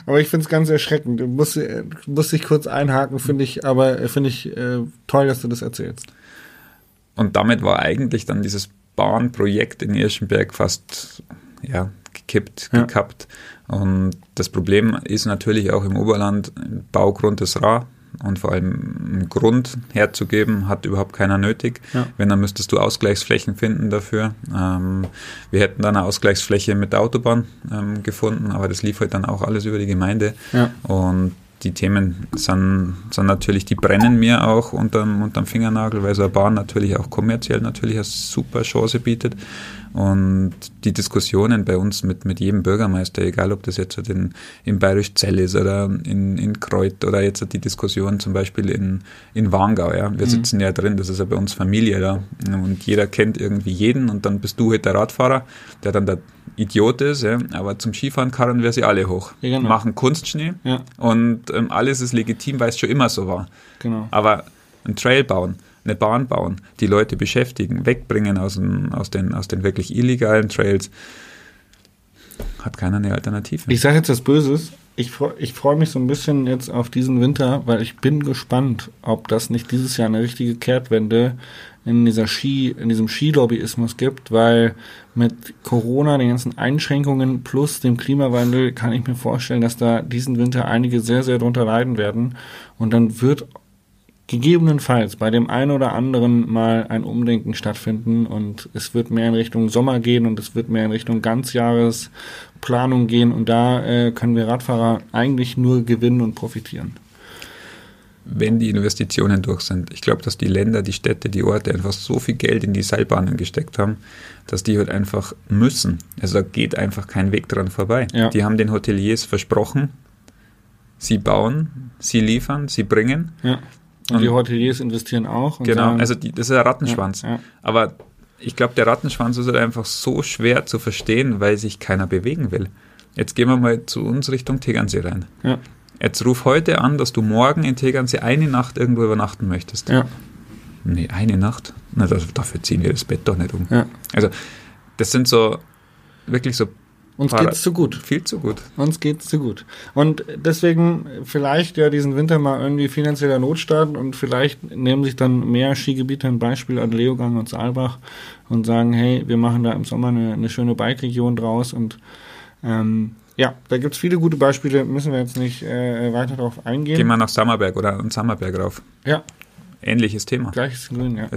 aber ich finde es ganz erschreckend. Du musst, äh, musst dich kurz einhaken, finde ich, aber äh, finde ich äh, toll, dass du das erzählst. Und damit war eigentlich dann dieses Bahnprojekt in Irschenberg fast ja, gekippt, Ja. Und das Problem ist natürlich auch im Oberland, Baugrund ist rar. Und vor allem einen Grund herzugeben, hat überhaupt keiner nötig. Ja. Wenn, dann müsstest du Ausgleichsflächen finden dafür. Ähm, wir hätten dann eine Ausgleichsfläche mit der Autobahn ähm, gefunden, aber das lief halt dann auch alles über die Gemeinde. Ja. Und die Themen sind, sind natürlich, die brennen mir auch unterm, unterm Fingernagel, weil so eine Bahn natürlich auch kommerziell natürlich eine super Chance bietet. Und die Diskussionen bei uns mit, mit jedem Bürgermeister, egal ob das jetzt halt in, in Bayerisch Zell ist oder in, in Kreuth oder jetzt die Diskussion zum Beispiel in, in Warngau, ja. Wir sitzen ja drin, das ist ja bei uns Familie da. Und jeder kennt irgendwie jeden und dann bist du halt der Radfahrer, der dann der Idiot ist, ja. Aber zum Skifahren karren wir sie alle hoch. Ja, genau. Machen Kunstschnee und ähm, alles ist legitim, weil es schon immer so war. Genau. Aber ein Trail bauen, eine Bahn bauen, die Leute beschäftigen, wegbringen aus den, aus den, aus den wirklich illegalen Trails, hat keiner eine Alternative. Ich sage jetzt was Böses. Ich, ich freue mich so ein bisschen jetzt auf diesen Winter, weil ich bin gespannt, ob das nicht dieses Jahr eine richtige Kehrtwende in dieser Ski, in diesem Skilobbyismus gibt, weil mit Corona, den ganzen Einschränkungen plus dem Klimawandel kann ich mir vorstellen, dass da diesen Winter einige sehr, sehr drunter leiden werden. Und dann wird gegebenenfalls bei dem einen oder anderen mal ein Umdenken stattfinden und es wird mehr in Richtung Sommer gehen und es wird mehr in Richtung Ganzjahresplanung gehen und da äh, können wir Radfahrer eigentlich nur gewinnen und profitieren. Wenn die Investitionen durch sind. Ich glaube, dass die Länder, die Städte, die Orte einfach so viel Geld in die Seilbahnen gesteckt haben, dass die halt einfach müssen. Also da geht einfach kein Weg dran vorbei. Ja. Die haben den Hoteliers versprochen, sie bauen, sie liefern, sie bringen. Ja. Und, die Hoteliers investieren auch. Genau, sagen, also die, das ist ein Rattenschwanz. Ja, ja. Aber ich glaube, der Rattenschwanz ist halt einfach so schwer zu verstehen, weil sich keiner bewegen will. Jetzt gehen wir mal zu uns Richtung Tegernsee rein. ja, Jetzt ruf heute an, dass du morgen in Tegernsee eine Nacht irgendwo übernachten möchtest. ja, Nee, eine Nacht? Na, dafür ziehen wir das Bett doch nicht um. ja. Also, das sind so wirklich so Uns Para- geht's zu gut. viel zu gut. Uns geht's zu gut. Und deswegen vielleicht ja diesen Winter mal irgendwie finanzieller Notstand und vielleicht nehmen sich dann mehr Skigebiete ein Beispiel an Leogang und Saalbach und sagen, hey, wir machen da im Sommer eine, eine schöne Bike-Region draus und ähm, ja, da gibt's viele gute Beispiele, müssen wir jetzt nicht äh, weiter darauf eingehen. Gehen wir nach Sammerberg oder an Sammerberg rauf. Ja, ähnliches Thema. Gleiches Grün, ja.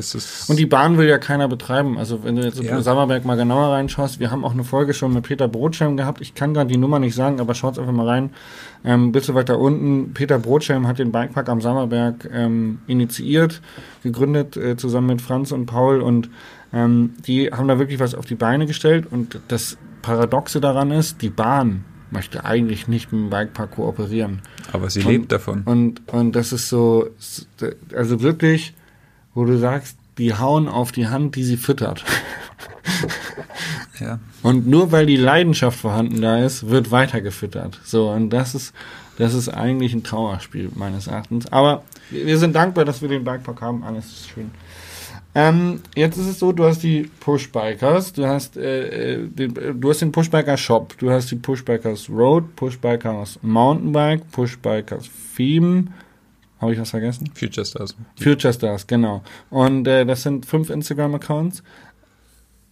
Und die Bahn will ja keiner betreiben. Also wenn du jetzt Ja. in Sammerberg mal genauer reinschaust, wir haben auch eine Folge schon mit Peter Brotschelm gehabt. Ich kann gerade die Nummer nicht sagen, aber schaut einfach mal rein. Ähm, bisschen weiter unten. Peter Brotschelm hat den Bikepark am Sammerberg ähm, initiiert, gegründet, äh, zusammen mit Franz und Paul. Und ähm, die haben da wirklich was auf die Beine gestellt. Und das Paradoxe daran ist, die Bahn möchte eigentlich nicht mit dem Bikepark kooperieren. aber sie Und- lebt davon. Und, und das ist so, also wirklich, wo du sagst, die hauen auf die Hand, die sie füttert. Ja. Und nur weil die Leidenschaft vorhanden da ist, wird weiter gefüttert. So, und das ist, das ist eigentlich ein Trauerspiel meines Erachtens. Aber wir wir sind dankbar, dass wir den Bikepark haben. Alles ist schön. Ähm, jetzt ist es so, du hast die Pushbikers, du hast, äh, äh, den, äh, du hast den Pushbiker Shop, du hast die Pushbikers Road, Pushbikers Mountainbike, Pushbikers Theme. Habe ich was vergessen? Future Stars. Future Stars, genau. Und äh, das sind fünf Instagram-Accounts.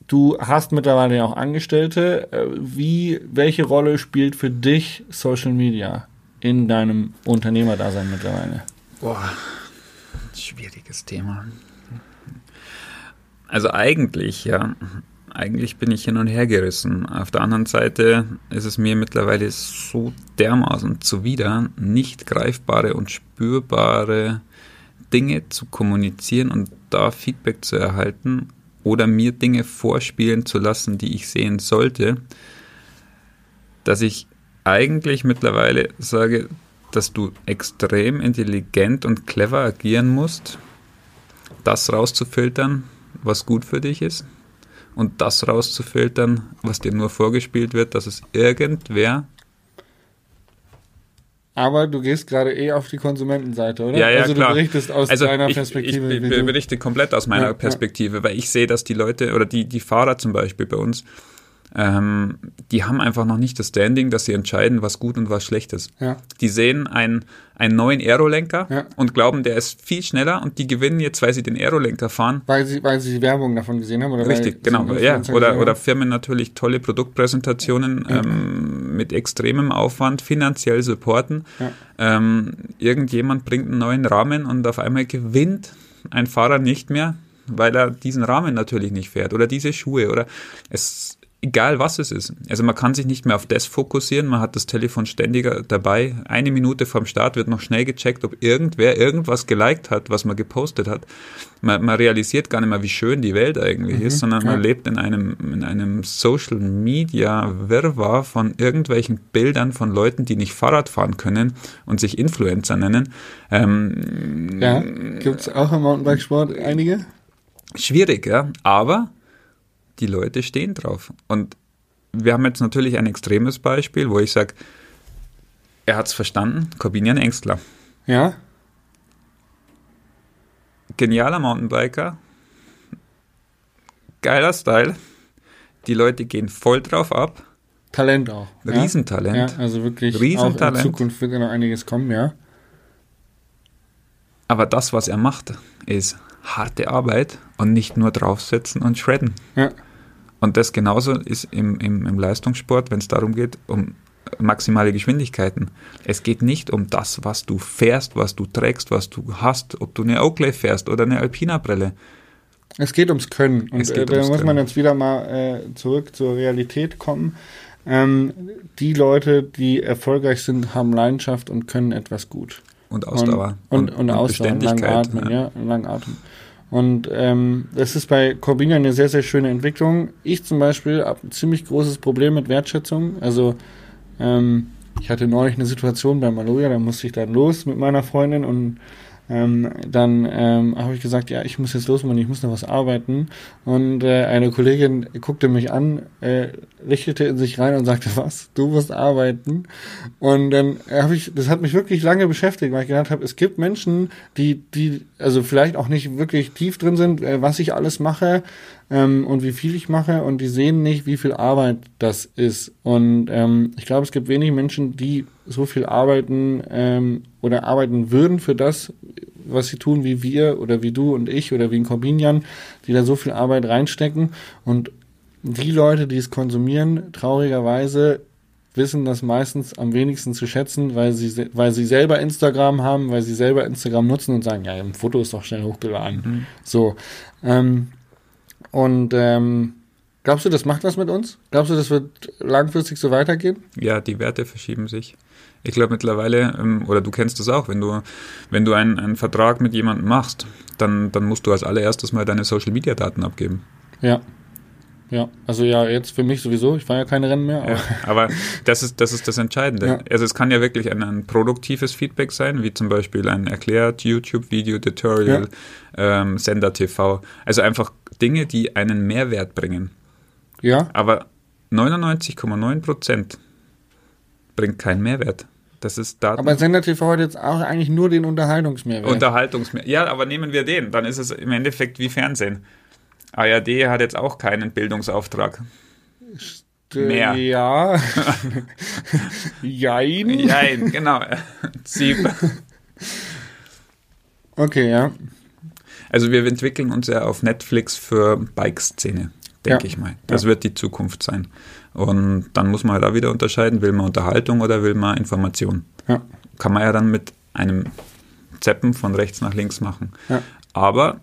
Du hast mittlerweile ja auch Angestellte. Äh, Wie, welche Rolle spielt für dich Social Media in deinem Unternehmerdasein mittlerweile? Boah, schwieriges Thema. Also eigentlich, ja, eigentlich bin ich hin und her gerissen. Auf der anderen Seite ist es mir mittlerweile so dermaßen zuwider, nicht greifbare und spürbare Dinge zu kommunizieren und da Feedback zu erhalten oder mir Dinge vorspielen zu lassen, die ich sehen sollte, dass ich eigentlich mittlerweile sage, dass du extrem intelligent und clever agieren musst, das rauszufiltern, was gut für dich ist und das rauszufiltern, was dir nur vorgespielt wird, dass es irgendwer Aber du gehst gerade eh auf die Konsumentenseite, oder? Ja, ja, also klar. du berichtest aus also deiner ich, Perspektive. Ich, ich berichte komplett aus meiner Ja, ja. Perspektive, weil ich sehe, dass die Leute oder die, die Fahrer zum Beispiel bei uns, ähm, die haben einfach noch nicht das Standing, dass sie entscheiden, was gut und was schlecht ist. ja. Die sehen einen, einen neuen Aerolenker Ja. und glauben, der ist viel schneller und die gewinnen jetzt, weil sie den Aerolenker fahren. Weil sie, weil sie die Werbung davon gesehen haben? Oder Richtig, genau. Ja, oder, oder? Firmen natürlich tolle Produktpräsentationen ähm, mit extremem Aufwand finanziell supporten. Ja. Ähm, irgendjemand bringt einen neuen Rahmen und auf einmal gewinnt ein Fahrer nicht mehr, weil er diesen Rahmen natürlich nicht fährt oder diese Schuhe oder es egal was es ist. Also man kann sich nicht mehr auf das fokussieren, man hat das Telefon ständiger dabei. Eine Minute vorm Start wird noch schnell gecheckt, ob irgendwer irgendwas geliked hat, was man gepostet hat. Man, man realisiert gar nicht mehr, wie schön die Welt eigentlich ist, sondern man ja. lebt in einem, in einem Social Media Wirrwarr von irgendwelchen Bildern von Leuten, die nicht Fahrrad fahren können und sich Influencer nennen. Ähm, Ja, gibt es auch im Mountainbikesport einige? schwierig, ja, aber die Leute stehen drauf. Und wir haben jetzt natürlich ein extremes Beispiel, wo ich sage, er hat es verstanden, Corbinian Engstler. Ja? Genialer Mountainbiker, geiler Style, die Leute gehen voll drauf ab, Talent auch. ja? Riesentalent. Ja, also wirklich Riesentalent. auch in Zukunft wird da noch einiges kommen, ja. Aber das, was er macht, ist harte Arbeit und nicht nur draufsetzen und shredden. Ja, Und das genauso ist im, im, im Leistungssport, wenn es darum geht, um maximale Geschwindigkeiten. Es geht nicht um das, was du fährst, was du trägst, was du hast, ob du eine Oakley fährst oder eine Alpina-Brille. es geht ums Können. Und äh, da muss man Können. jetzt wieder mal äh, zurück zur Realität kommen. Ähm, die Leute, die erfolgreich sind, haben Leidenschaft und können etwas gut. Und Ausdauer. Und, und, und, Ausdauer, lang Beständigkeit. atmen, ja. ja, lang atmen. Und ähm, das ist bei Corbina eine sehr, sehr schöne Entwicklung. Ich zum Beispiel habe ein ziemlich großes Problem mit Wertschätzung. Also ähm, ich hatte neulich eine Situation bei Maloja, da musste ich dann los mit meiner Freundin und ähm, dann ähm, habe ich gesagt, ja, ich muss jetzt los, Mann, ich muss noch was arbeiten. Und äh, eine Kollegin guckte mich an, äh, richtete in sich rein und sagte, was, du musst arbeiten? Und dann habe ich, das hat mich wirklich lange beschäftigt, weil ich gedacht habe, es gibt Menschen, die, die, also vielleicht auch nicht wirklich tief drin sind, äh, was ich alles mache ähm, und wie viel ich mache und die sehen nicht, wie viel Arbeit das ist. Und ähm, ich glaube, es gibt wenig Menschen, die so viel arbeiten ähm, oder arbeiten würden für das, was sie tun, wie wir oder wie du und ich oder wie ein Corbinian, die da so viel Arbeit reinstecken. Und die Leute, die es konsumieren, traurigerweise wissen das meistens am wenigsten zu schätzen, weil sie, weil sie selber Instagram haben, weil sie selber Instagram nutzen und sagen, ja, ein Foto ist doch schnell hochgeladen. Mhm. So. Ähm, und ähm, glaubst du, das macht was mit uns? Glaubst du, das wird langfristig so weitergehen? Ja, die Werte verschieben sich. Ich glaube mittlerweile, ähm, oder du kennst das auch, wenn du, wenn du einen, einen Vertrag mit jemandem machst, dann, dann musst du als allererstes mal deine Social Media Daten abgeben. Ja. Ja, also ja, jetzt für mich sowieso, ich fahre ja keine Rennen mehr. Aber, ja, aber das, ist, das ist das Entscheidende. Ja. Also es kann ja wirklich ein, ein, produktives Feedback sein, wie zum Beispiel ein erklärt YouTube-Video, Tutorial, ja. ähm, Sender TV. Also einfach Dinge, die einen Mehrwert bringen. Ja. Aber 99,9 Prozent bringt keinen Mehrwert. Das ist Daten. Aber Sender TV hat jetzt auch eigentlich nur den Unterhaltungsmehrwert. Unterhaltungsmehrwert. Ja, aber nehmen wir den, dann ist es im Endeffekt wie Fernsehen. ARD hat jetzt auch keinen Bildungsauftrag. Mehr. Ja. Jein. Jein, genau. Sieb. Okay, ja. Also wir entwickeln uns ja auf Netflix für Bike-Szene, denke ja. ich mal. Das ja. wird die Zukunft sein. Und dann muss man halt auch wieder unterscheiden, will man Unterhaltung oder will man Information. Ja. Kann man ja dann mit einem Zeppen von rechts nach links machen. Aber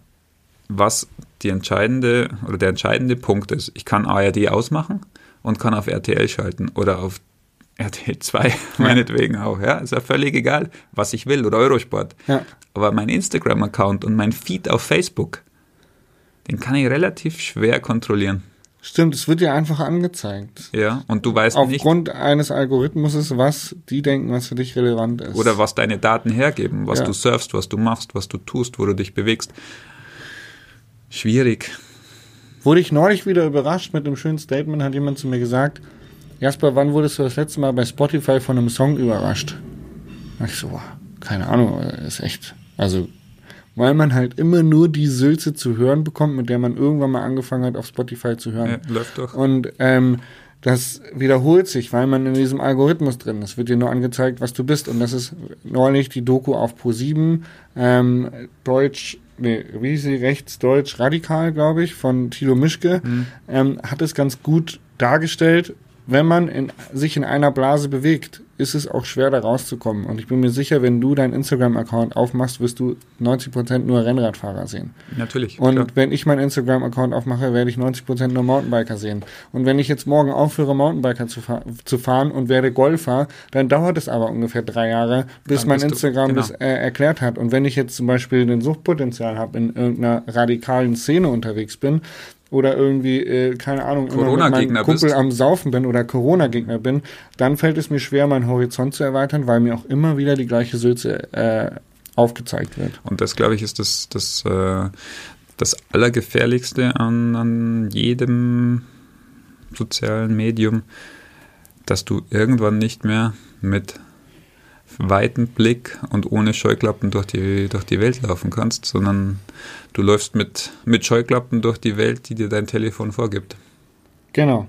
was die entscheidende oder der entscheidende Punkt ist, ich kann ARD ausmachen und kann auf RTL schalten oder auf RTL 2 meinetwegen auch, ja, ist ja völlig egal, was ich will oder Eurosport. Aber mein Instagram-Account und mein Feed auf Facebook, den kann ich relativ schwer kontrollieren. Stimmt, es wird dir einfach angezeigt. Ja, und du weißt Aufgrund nicht. Aufgrund eines Algorithmus, was die denken, was für dich relevant ist. Oder was deine Daten hergeben, was ja. du surfst, was du machst, was du tust, wo du dich bewegst. Schwierig. Wurde ich neulich wieder überrascht mit einem schönen Statement, hat jemand zu mir gesagt, Jasper, wann wurdest du das letzte Mal bei Spotify von einem Song überrascht? Und ich so, wow, keine Ahnung, ist echt, also, weil man halt immer nur die Sülze zu hören bekommt, mit der man irgendwann mal angefangen hat, auf Spotify zu hören. Ja, läuft doch. Und ähm, das wiederholt sich, weil man in diesem Algorithmus drin ist. Es wird dir nur angezeigt, was du bist. Und das ist neulich die Doku auf Pro7, ähm, Deutsch nee, wie hieß sie, rechtsdeutsch radikal, glaube ich, von Tilo Mischke, mhm. ähm, hat es ganz gut dargestellt, wenn man in, sich in einer Blase bewegt, ist es auch schwer, da rauszukommen. Und ich bin mir sicher, wenn du deinen Instagram-Account aufmachst, wirst du 90% nur Rennradfahrer sehen. Natürlich. Und klar. wenn ich meinen Instagram-Account aufmache, werde ich 90% nur Mountainbiker sehen. Und wenn ich jetzt morgen aufhöre, Mountainbiker zu, fahr zu fahren und werde Golfer, dann dauert es aber ungefähr drei Jahre, bis dann mein Instagram du, genau. das äh, erklärt hat. Und wenn ich jetzt zum Beispiel den Suchtpotenzial habe, in irgendeiner radikalen Szene unterwegs bin, oder irgendwie, äh, keine Ahnung, immer mit meinem Kumpel bist. am Saufen bin oder Corona-Gegner bin, dann fällt es mir schwer, meinen Horizont zu erweitern, weil mir auch immer wieder die gleiche Sülze äh, aufgezeigt wird. Und das, glaube ich, ist das, das, äh, das Allergefährlichste an, an jedem sozialen Medium, dass du irgendwann nicht mehr mit weiten Blick und ohne Scheuklappen durch die, durch die Welt laufen kannst, sondern du läufst mit, mit Scheuklappen durch die Welt, die dir dein Telefon vorgibt. Genau.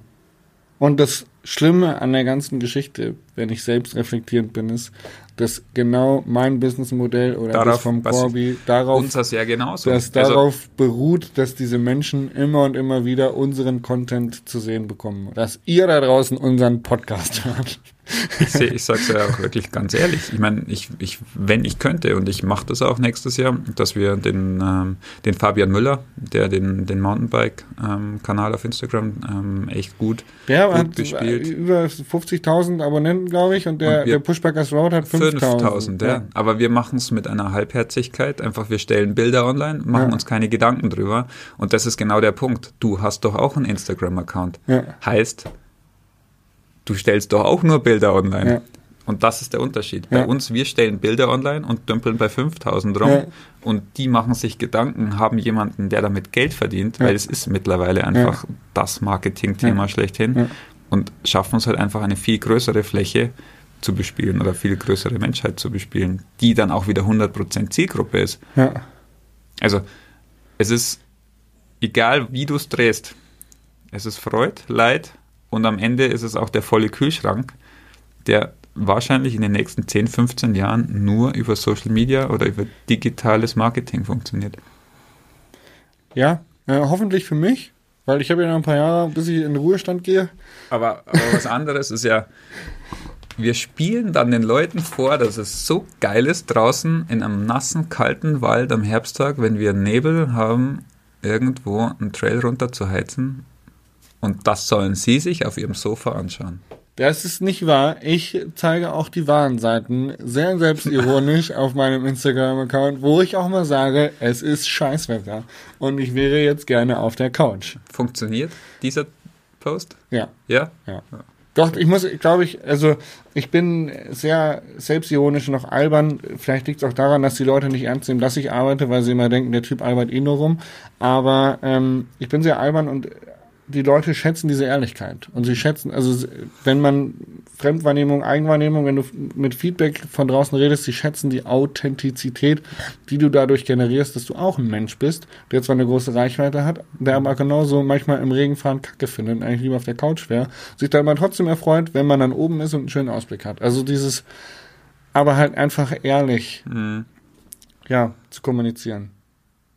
Und das Schlimme an der ganzen Geschichte, wenn ich selbst reflektierend bin, ist, dass genau mein Businessmodell oder darauf, das vom Corby darauf, das ja dass also, darauf beruht, dass diese Menschen immer und immer wieder unseren Content zu sehen bekommen. Dass ihr da draußen unseren Podcast hört. Ich, seh, ich sag's ja auch wirklich ganz ehrlich. Ich meine, ich, ich, wenn ich könnte, und ich mache das auch nächstes Jahr, dass wir den, ähm, den Fabian Müller, der den, den Mountainbike-Kanal ähm, auf Instagram ähm, echt gut, der gut hat bespielt. über 50.000 Abonnenten, glaube ich, und der, und der Pushbackers Road hat 5.000. 5.000, ja. ja. Aber wir machen es mit einer Halbherzigkeit. Einfach, wir stellen Bilder online, machen ja. uns keine Gedanken drüber. Und das ist genau der Punkt. Du hast doch auch einen Instagram-Account. Ja. Heißt, du stellst doch auch nur Bilder online. Ja. Und das ist der Unterschied. Bei uns, wir stellen Bilder online und dümpeln bei 5000 rum. Ja. Und die machen sich Gedanken, haben jemanden, der damit Geld verdient, weil es ist mittlerweile einfach das Marketing-Thema schlechthin. Und schaffen uns halt einfach eine viel größere Fläche zu bespielen oder viel größere Menschheit zu bespielen, die dann auch wieder 100% Zielgruppe ist. Also, es ist egal, wie du es drehst. Es ist Freud, Leid, und am Ende ist es auch der volle Kühlschrank, der wahrscheinlich in den nächsten 10, 15 Jahren nur über Social Media oder über digitales Marketing funktioniert. Ja, äh, hoffentlich für mich. weil ich habe ja noch ein paar Jahre, bis ich in den Ruhestand gehe. Aber, aber was anderes ist ja, wir spielen dann den Leuten vor, dass es so geil ist draußen in einem nassen, kalten Wald am Herbsttag, wenn wir Nebel haben, irgendwo einen Trail runter zu heizen. Und das sollen sie sich auf ihrem Sofa anschauen. Das ist nicht wahr. Ich zeige auch die wahren Seiten sehr selbstironisch auf meinem Instagram-Account, wo ich auch mal sage, es ist Scheißwetter und ich wäre jetzt gerne auf der Couch. Funktioniert dieser Post? Ja. Ja? Ja. Doch, ich muss, glaube ich, also ich bin sehr selbstironisch noch albern. Vielleicht liegt es auch daran, dass die Leute nicht ernst nehmen, dass ich arbeite, weil sie immer denken, der Typ arbeitet eh nur rum. Aber ähm, ich bin sehr albern und die Leute schätzen diese Ehrlichkeit. Und sie schätzen, also wenn man Fremdwahrnehmung, Eigenwahrnehmung, wenn du mit Feedback von draußen redest, sie schätzen die Authentizität, die du dadurch generierst, dass du auch ein Mensch bist, der zwar eine große Reichweite hat, der aber genauso manchmal im Regenfahren Kacke findet und eigentlich lieber auf der Couch wäre, sich dann aber trotzdem erfreut, wenn man dann oben ist und einen schönen Ausblick hat. Also dieses, aber halt einfach ehrlich, Mhm. ja, zu kommunizieren.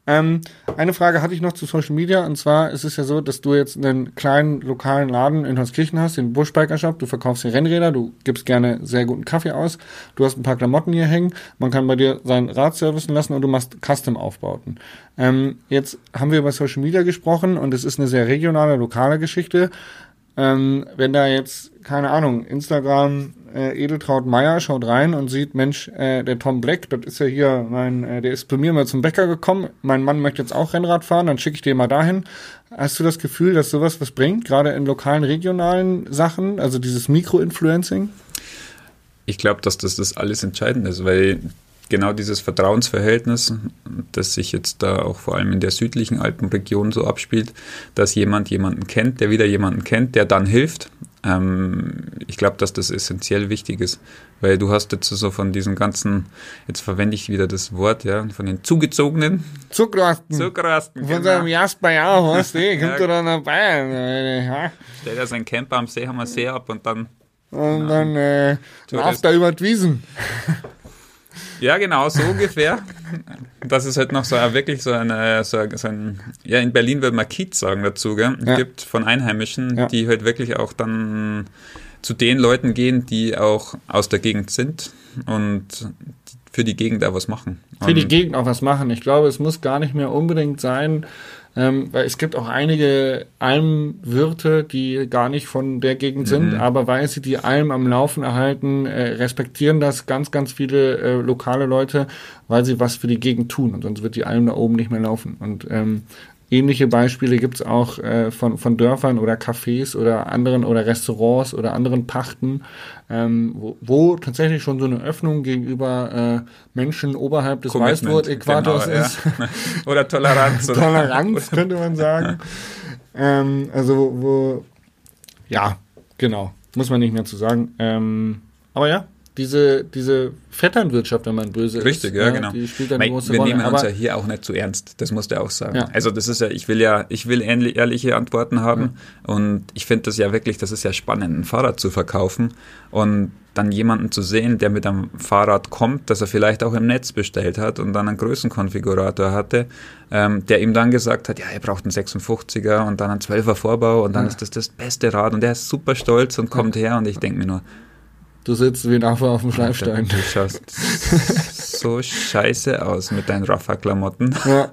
Ähm, eine Frage hatte ich noch zu Social Media und zwar ist es ja so, dass du jetzt einen kleinen lokalen Laden in Holzkirchen hast, den Bushbiker Shop, du verkaufst hier Rennräder, du gibst gerne sehr guten Kaffee aus, du hast ein paar Klamotten hier hängen, man kann bei dir sein Rad servicen lassen und du machst Custom-Aufbauten. Ähm, jetzt haben wir über Social Media gesprochen und es ist eine sehr regionale, lokale Geschichte. Ähm, wenn da jetzt, keine Ahnung, Instagram, äh, Edeltraut Meier schaut rein und sieht, Mensch, äh, der Tom Black, das ist ja hier mein, äh, der ist bei mir mal zum Bäcker gekommen, mein Mann möchte jetzt auch Rennrad fahren, dann schicke ich den mal dahin. Hast du das Gefühl, dass sowas was bringt, gerade in lokalen, regionalen Sachen, also dieses Mikro-Influencing? Ich glaube, dass das das alles entscheidend ist, weil genau dieses Vertrauensverhältnis, das sich jetzt da auch vor allem in der südlichen Alpenregion so abspielt, dass jemand jemanden kennt, der wieder jemanden kennt, der dann hilft. Ähm, ich glaube, dass das essentiell wichtig ist, weil du hast jetzt so von diesen ganzen, jetzt verwende ich wieder das Wort, ja, von den zugezogenen Zuckerrasten. Zuckerrasten. Von seinem Jasper ja, weißt du, Ja. kommt er dann dabei. Ja. Stellt er seinen Camper am See, haben wir See ab und dann Und dann äh, läuft er über die Wiesen. Ja, genau, so ungefähr. Das ist halt noch so ein- wirklich so, eine, so, ein- so ein, ja, in Berlin würde man Kiez sagen dazu, gell? Ja. Gibt von Einheimischen, Ja. die halt wirklich auch dann zu den Leuten gehen, die auch aus der Gegend sind und für die Gegend auch was machen. Für die Und- Gegend auch was machen. Ich glaube, es muss gar nicht mehr unbedingt sein, ähm, weil es gibt auch einige Almwirte, die gar nicht von der Gegend sind, Mhm. aber weil sie die Alm am Laufen erhalten, äh, respektieren das ganz, ganz viele äh, lokale Leute, weil sie was für die Gegend tun und sonst wird die Alm da oben nicht mehr laufen. Und ähm, ähnliche Beispiele gibt's auch äh, von, von Dörfern oder Cafés oder anderen oder Restaurants oder anderen Pachten, ähm, wo, wo tatsächlich schon so eine Öffnung gegenüber äh, Menschen oberhalb des Weißwurst-Äquators genau, ja. ist. Oder Toleranz. Oder Toleranz, könnte man sagen. ähm, also, wo, wo, ja, genau, muss man nicht mehr zu sagen. Ähm, aber ja, diese, diese Vetternwirtschaft, wenn man böse Richtig, ist, ja, ne, genau. die spielt eine große wir Rolle. nehmen uns ja hier auch nicht zu ernst, das musst du auch sagen. Ja. Also das ist ja, ich will ja, ich will ähnlich- ehrliche Antworten haben und ich finde das ja wirklich, das ist ja spannend, ein Fahrrad zu verkaufen und dann jemanden zu sehen, der mit einem Fahrrad kommt, das er vielleicht auch im Netz bestellt hat und dann einen Größenkonfigurator hatte, ähm, der ihm dann gesagt hat, ja, er braucht einen 56er und dann einen 12er Vorbau und dann ist das das beste Rad und der ist super stolz und kommt her und ich denke mir nur, du sitzt wie ein Affe auf dem Schleifstein. Du schaust so scheiße aus mit deinen Raffa-Klamotten. ja,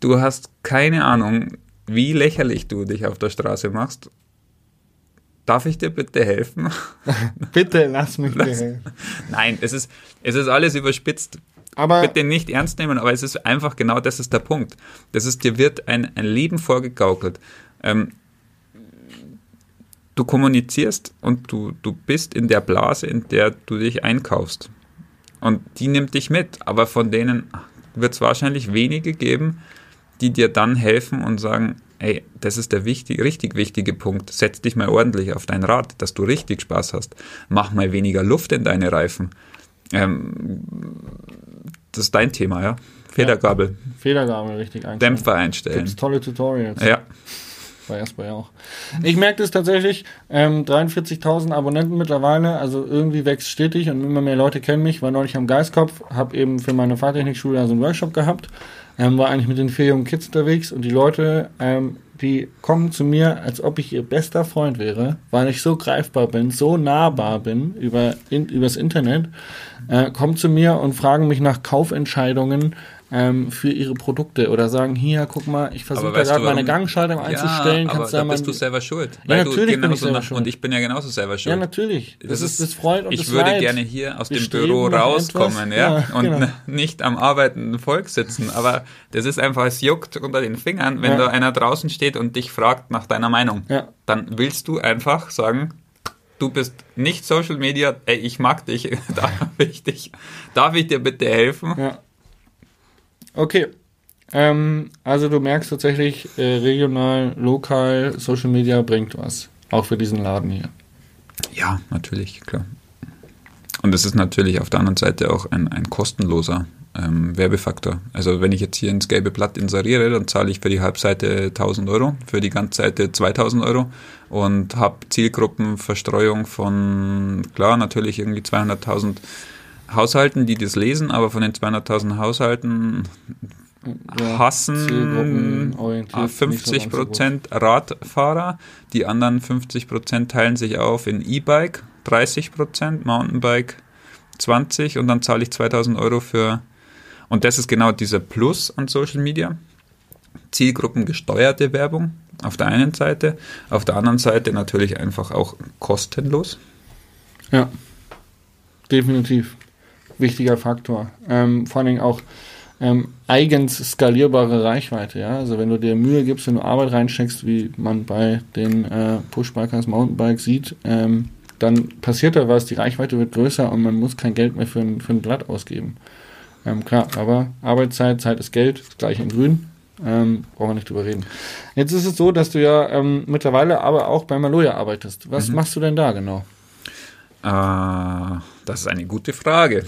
Du hast keine Ahnung, wie lächerlich du dich auf der Straße machst. Darf ich dir bitte helfen? bitte lass mich Lass- dir. Nein, es ist, es ist alles überspitzt. Aber Bitte nicht ernst nehmen, aber es ist einfach genau das ist der Punkt. Das ist, dir wird ein, ein Leben vorgegaukelt. Ähm, du kommunizierst und du, du bist in der Blase, in der du dich einkaufst. Und die nimmt dich mit, aber von denen wird es wahrscheinlich wenige geben, die dir dann helfen und sagen, ey, das ist der wichtig, richtig wichtige Punkt. Setz dich mal ordentlich auf dein Rad, dass du richtig Spaß hast. Mach mal weniger Luft in deine Reifen. Ähm, das ist dein Thema, ja? Federgabel, Federgabe richtig einstellen. Dämpfer einstellen. Gibt's tolle Tutorials. Ja, Bei Asper ja auch. Ich merke das tatsächlich, ähm, 43.000 Abonnenten mittlerweile, also irgendwie wächst stetig und immer mehr Leute kennen mich, war neulich am Geistkopf, habe eben für meine Fahrtechnikschule also einen Workshop gehabt, ähm, war eigentlich mit den vier jungen Kids unterwegs und die Leute, ähm, die kommen zu mir, als ob ich ihr bester Freund wäre, weil ich so greifbar bin, so nahbar bin über in, übers Internet, äh, kommen zu mir und fragen mich nach Kaufentscheidungen ähm, für ihre Produkte oder sagen, hier, guck mal, ich versuche da gerade meine Gangschaltung einzustellen. Ja, kannst aber da bist du selber schuld. Ja, natürlich bin ich selber nach, schuld. Und ich bin ja genauso selber schuld. Ja, natürlich. Das, ist das Freud und ich das würde Leid. gerne hier aus Wir dem Büro rauskommen, ja, Ja, und genau. nicht am arbeitenden Volk sitzen. Aber das ist einfach, es juckt unter den Fingern, wenn Ja. da einer draußen steht und dich fragt nach deiner Meinung. Ja. Dann willst du einfach sagen, du bist nicht Social Media, ey, ich mag dich, darf ich dich, darf ich dir bitte helfen? Ja. Okay. Ähm, also du merkst tatsächlich, äh, regional, lokal, Social Media bringt was. Auch für diesen Laden hier. Ja, natürlich, klar. Und es ist natürlich auf der anderen Seite auch ein, ein kostenloser ähm, Werbefaktor. Also wenn ich jetzt hier ins gelbe Blatt inseriere, dann zahle ich für die Halbseite 1000 Euro, für die ganze Seite 2000 Euro und habe Zielgruppenverstreuung von, klar, natürlich irgendwie 200.000 Haushalten, die das lesen, aber von den 200.000 Haushalten Ja, hassen zielgruppenorientiert ah, nicht so 50. Prozent Radfahrer, die anderen 50 Prozent teilen sich auf in E-Bike, 30 Prozent, Mountainbike 20 und dann zahle ich 2000 Euro für, und das ist genau dieser Plus an Social Media, zielgruppengesteuerte Werbung auf der einen Seite, auf der anderen Seite natürlich einfach auch kostenlos. Ja, definitiv. Wichtiger Faktor. Ähm, vor allen Dingen auch ähm, eigens skalierbare Reichweite. Ja? Also wenn du dir Mühe gibst, wenn du Arbeit reinsteckst, wie man bei den äh, Pushbikers, Mountainbikes sieht, ähm, dann passiert da was, die Reichweite wird größer und man muss kein Geld mehr für ein, für ein Blatt ausgeben. Ähm, klar, aber Arbeitszeit, Zeit ist Geld, ist gleich in grün. Ähm, brauchen wir nicht drüber reden. Jetzt ist es so, dass du ja ähm, mittlerweile aber auch bei Maloja arbeitest. Was machst du denn da genau? Äh, das ist eine gute Frage.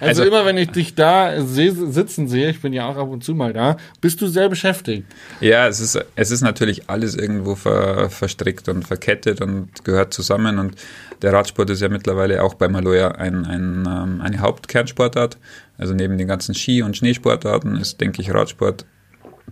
Also, Also- immer wenn ich dich da sitzen sehe, ich bin ja auch ab und zu mal da, bist du sehr beschäftigt. Ja, es ist, es ist natürlich alles irgendwo ver, verstrickt und verkettet und gehört zusammen. Und der Radsport ist ja mittlerweile auch bei Maloja ein, ein, ähm, eine Hauptkernsportart. Also neben den ganzen Ski- und Schneesportarten ist, denke ich, Radsport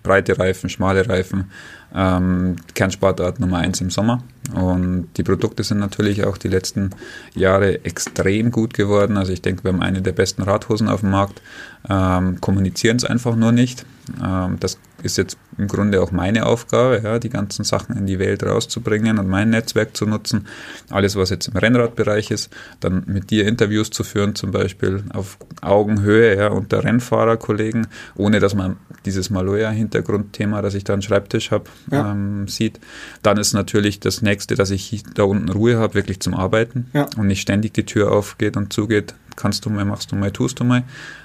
breite Reifen, schmale Reifen, ähm, Kernsportart Nummer eins im Sommer. Und die Produkte sind natürlich auch die letzten Jahre extrem gut geworden. Also ich denke, wir haben eine der besten Radhosen auf dem Markt, ähm, kommunizieren es einfach nur nicht. Ähm, das ist jetzt im Grunde auch meine Aufgabe, ja, die ganzen Sachen in die Welt rauszubringen und mein Netzwerk zu nutzen. Alles, was jetzt im Rennradbereich ist, dann mit dir Interviews zu führen, zum Beispiel auf Augenhöhe ja, unter Rennfahrerkollegen, ohne dass man dieses Maloja-Hintergrundthema, das ich da am Schreibtisch habe, Ja. ähm, sieht. Dann ist natürlich das nächste, dass ich da unten Ruhe habe, wirklich zum Arbeiten Ja. und nicht ständig die Tür aufgeht und zugeht. Kannst du mal, machst du mal, tust du mal.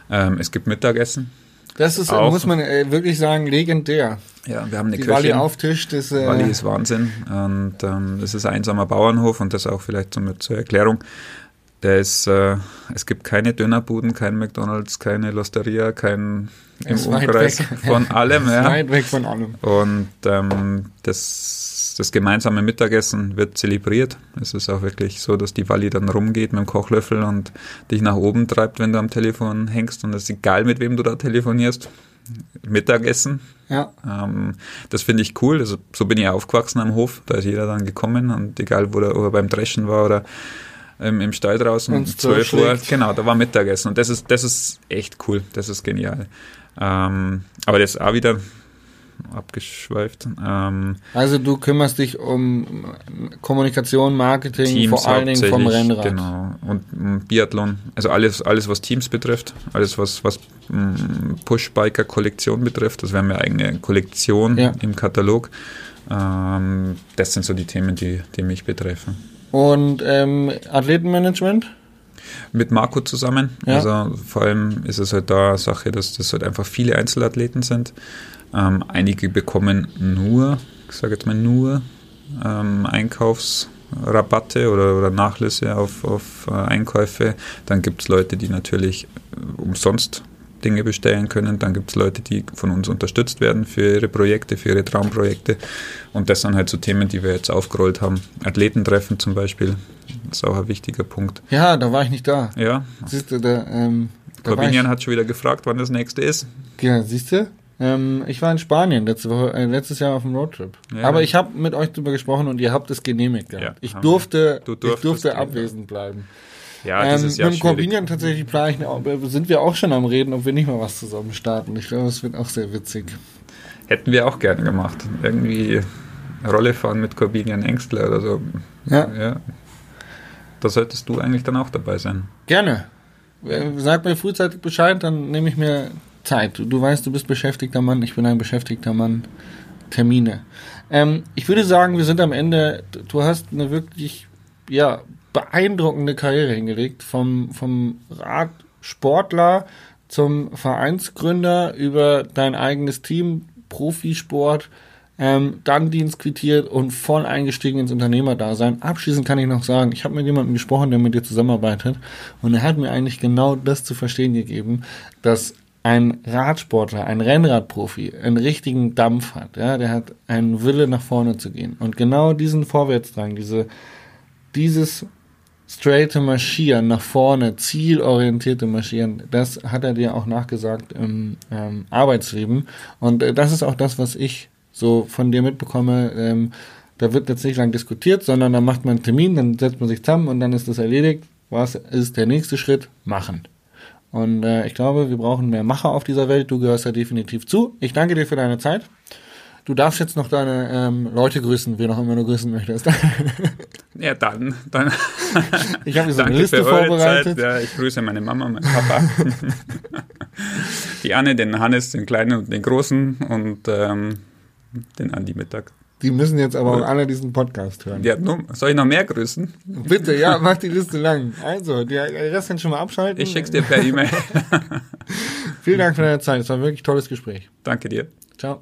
Ähm, es gibt Mittagessen. Das ist, Auch. muss man äh, wirklich sagen, legendär. Ja, wir haben eine Die Köchin. auftischt ist, äh, Walli ist Wahnsinn. Und ähm, es ist ein einsamer Bauernhof und das auch vielleicht mit zur Erklärung. Der ist, äh, es gibt keine Dönerbuden, kein McDonalds, keine Losteria, kein im Umkreis weg. von allem. Ja. weit weg von allem. Und ähm, das, das gemeinsame Mittagessen wird zelebriert. Es ist auch wirklich so, dass die Walli dann rumgeht mit dem Kochlöffel und dich nach oben treibt, wenn du am Telefon hängst. Und es ist egal, mit wem du da telefonierst. Mittagessen. Ja, Ähm, das finde ich cool. Also, so bin ich aufgewachsen am Hof. Da ist jeder dann gekommen und egal, wo er, ob er beim Dreschen war oder ähm, im Stall draußen um Wenn's 12 Uhr. Genau, da war Mittagessen. Und das ist, das ist echt cool. Das ist genial. Ähm, aber das ist auch wieder abgeschweift. Ähm, also du kümmerst dich um Kommunikation, Marketing, Teams vor allen Dingen vom Rennrad. Genau. Und ähm, Biathlon. Also alles, alles, was Teams betrifft. Alles, was, was ähm, Push-Biker-Kollektion betrifft. Das wäre eine eigene Kollektion Ja. im Katalog. Ähm, das sind so die Themen, die, die mich betreffen. Und ähm, Athletenmanagement? Mit Marco zusammen. Ja. Also vor allem ist es halt da Sache, dass das halt einfach viele Einzelathleten sind. Ähm, einige bekommen nur, ich sage jetzt mal nur, ähm, Einkaufsrabatte oder, oder Nachlässe auf, auf äh, Einkäufe. Dann gibt es Leute, die natürlich äh, umsonst Dinge bestellen können. Dann gibt es Leute, die von uns unterstützt werden für ihre Projekte, für ihre Traumprojekte. Und das sind halt so Themen, die wir jetzt aufgerollt haben. Athletentreffen zum Beispiel, ist auch ein wichtiger Punkt. Ja, da war ich nicht da. Ja, Siehst du, da, ähm, da Corbinian hat schon wieder gefragt, wann das nächste ist. ja, siehst du? Ähm, ich war in Spanien letzte Woche, äh, letztes Jahr auf dem Roadtrip. Ja. Aber ich habe mit euch drüber gesprochen und ihr habt es genehmigt gehabt. Ja, ich durfte, ich durfte gehen, abwesend bleiben. Ja, ähm, dieses Jahr mit dem. Corbinian tatsächlich plane ich, eine- sind wir auch schon am Reden, ob wir nicht mal was zusammen starten. Ich glaube, es wird auch sehr witzig. Hätten wir auch gerne gemacht. Irgendwie Rolle fahren mit Corbinian Engstler oder so. Ja, Ja. Da solltest du eigentlich dann auch dabei sein. gerne. Äh, Sag mir frühzeitig Bescheid, dann nehme ich mir Zeit. Du, weißt, du bist beschäftigter Mann, ich bin ein beschäftigter Mann. Termine. Ähm, ich würde sagen, wir sind am Ende. Du hast eine wirklich, ja, beeindruckende Karriere hingelegt. Vom, vom Radsportler zum Vereinsgründer über dein eigenes Team, Profisport, ähm, dann Dienst quittiert und voll eingestiegen ins Unternehmerdasein. Abschließend kann ich noch sagen, ich habe mit jemandem gesprochen, der mit dir zusammenarbeitet und er hat mir eigentlich genau das zu verstehen gegeben, dass ein Radsportler, ein Rennradprofi einen richtigen Dampf hat. Ja, der hat einen Wille nach vorne zu gehen und genau diesen Vorwärtsdrang, diese dieses straighte Marschieren nach vorne, zielorientierte Marschieren, das hat er dir auch nachgesagt im ähm, Arbeitsleben. Und äh, das ist auch das, was ich so von dir mitbekomme. Ähm, da wird jetzt nicht lang diskutiert, sondern da macht man einen Termin, dann setzt man sich zusammen und dann ist das erledigt. Was ist der nächste Schritt? Machen. Und äh, ich glaube, wir brauchen mehr Macher auf dieser Welt. Du gehörst da definitiv zu. Ich danke dir für deine Zeit. Du darfst jetzt noch deine ähm, Leute grüßen, wen auch immer du grüßen möchtest. Ja, dann. dann Ich habe so eine Danke Liste vorbereitet. Ja, ich grüße meine Mama, meinen Papa, die Anne, den Hannes, den Kleinen und den Großen und ähm, den Andi Mittag. Die müssen jetzt aber auch alle diesen Podcast hören. Ja, nun, soll ich noch mehr grüßen? Bitte, ja, mach die Liste lang. Also, die Rest kann schon mal abschalten. Ich schick's dir per E-Mail. Vielen Dank für deine Zeit. Es war ein wirklich tolles Gespräch. Danke dir. Ciao.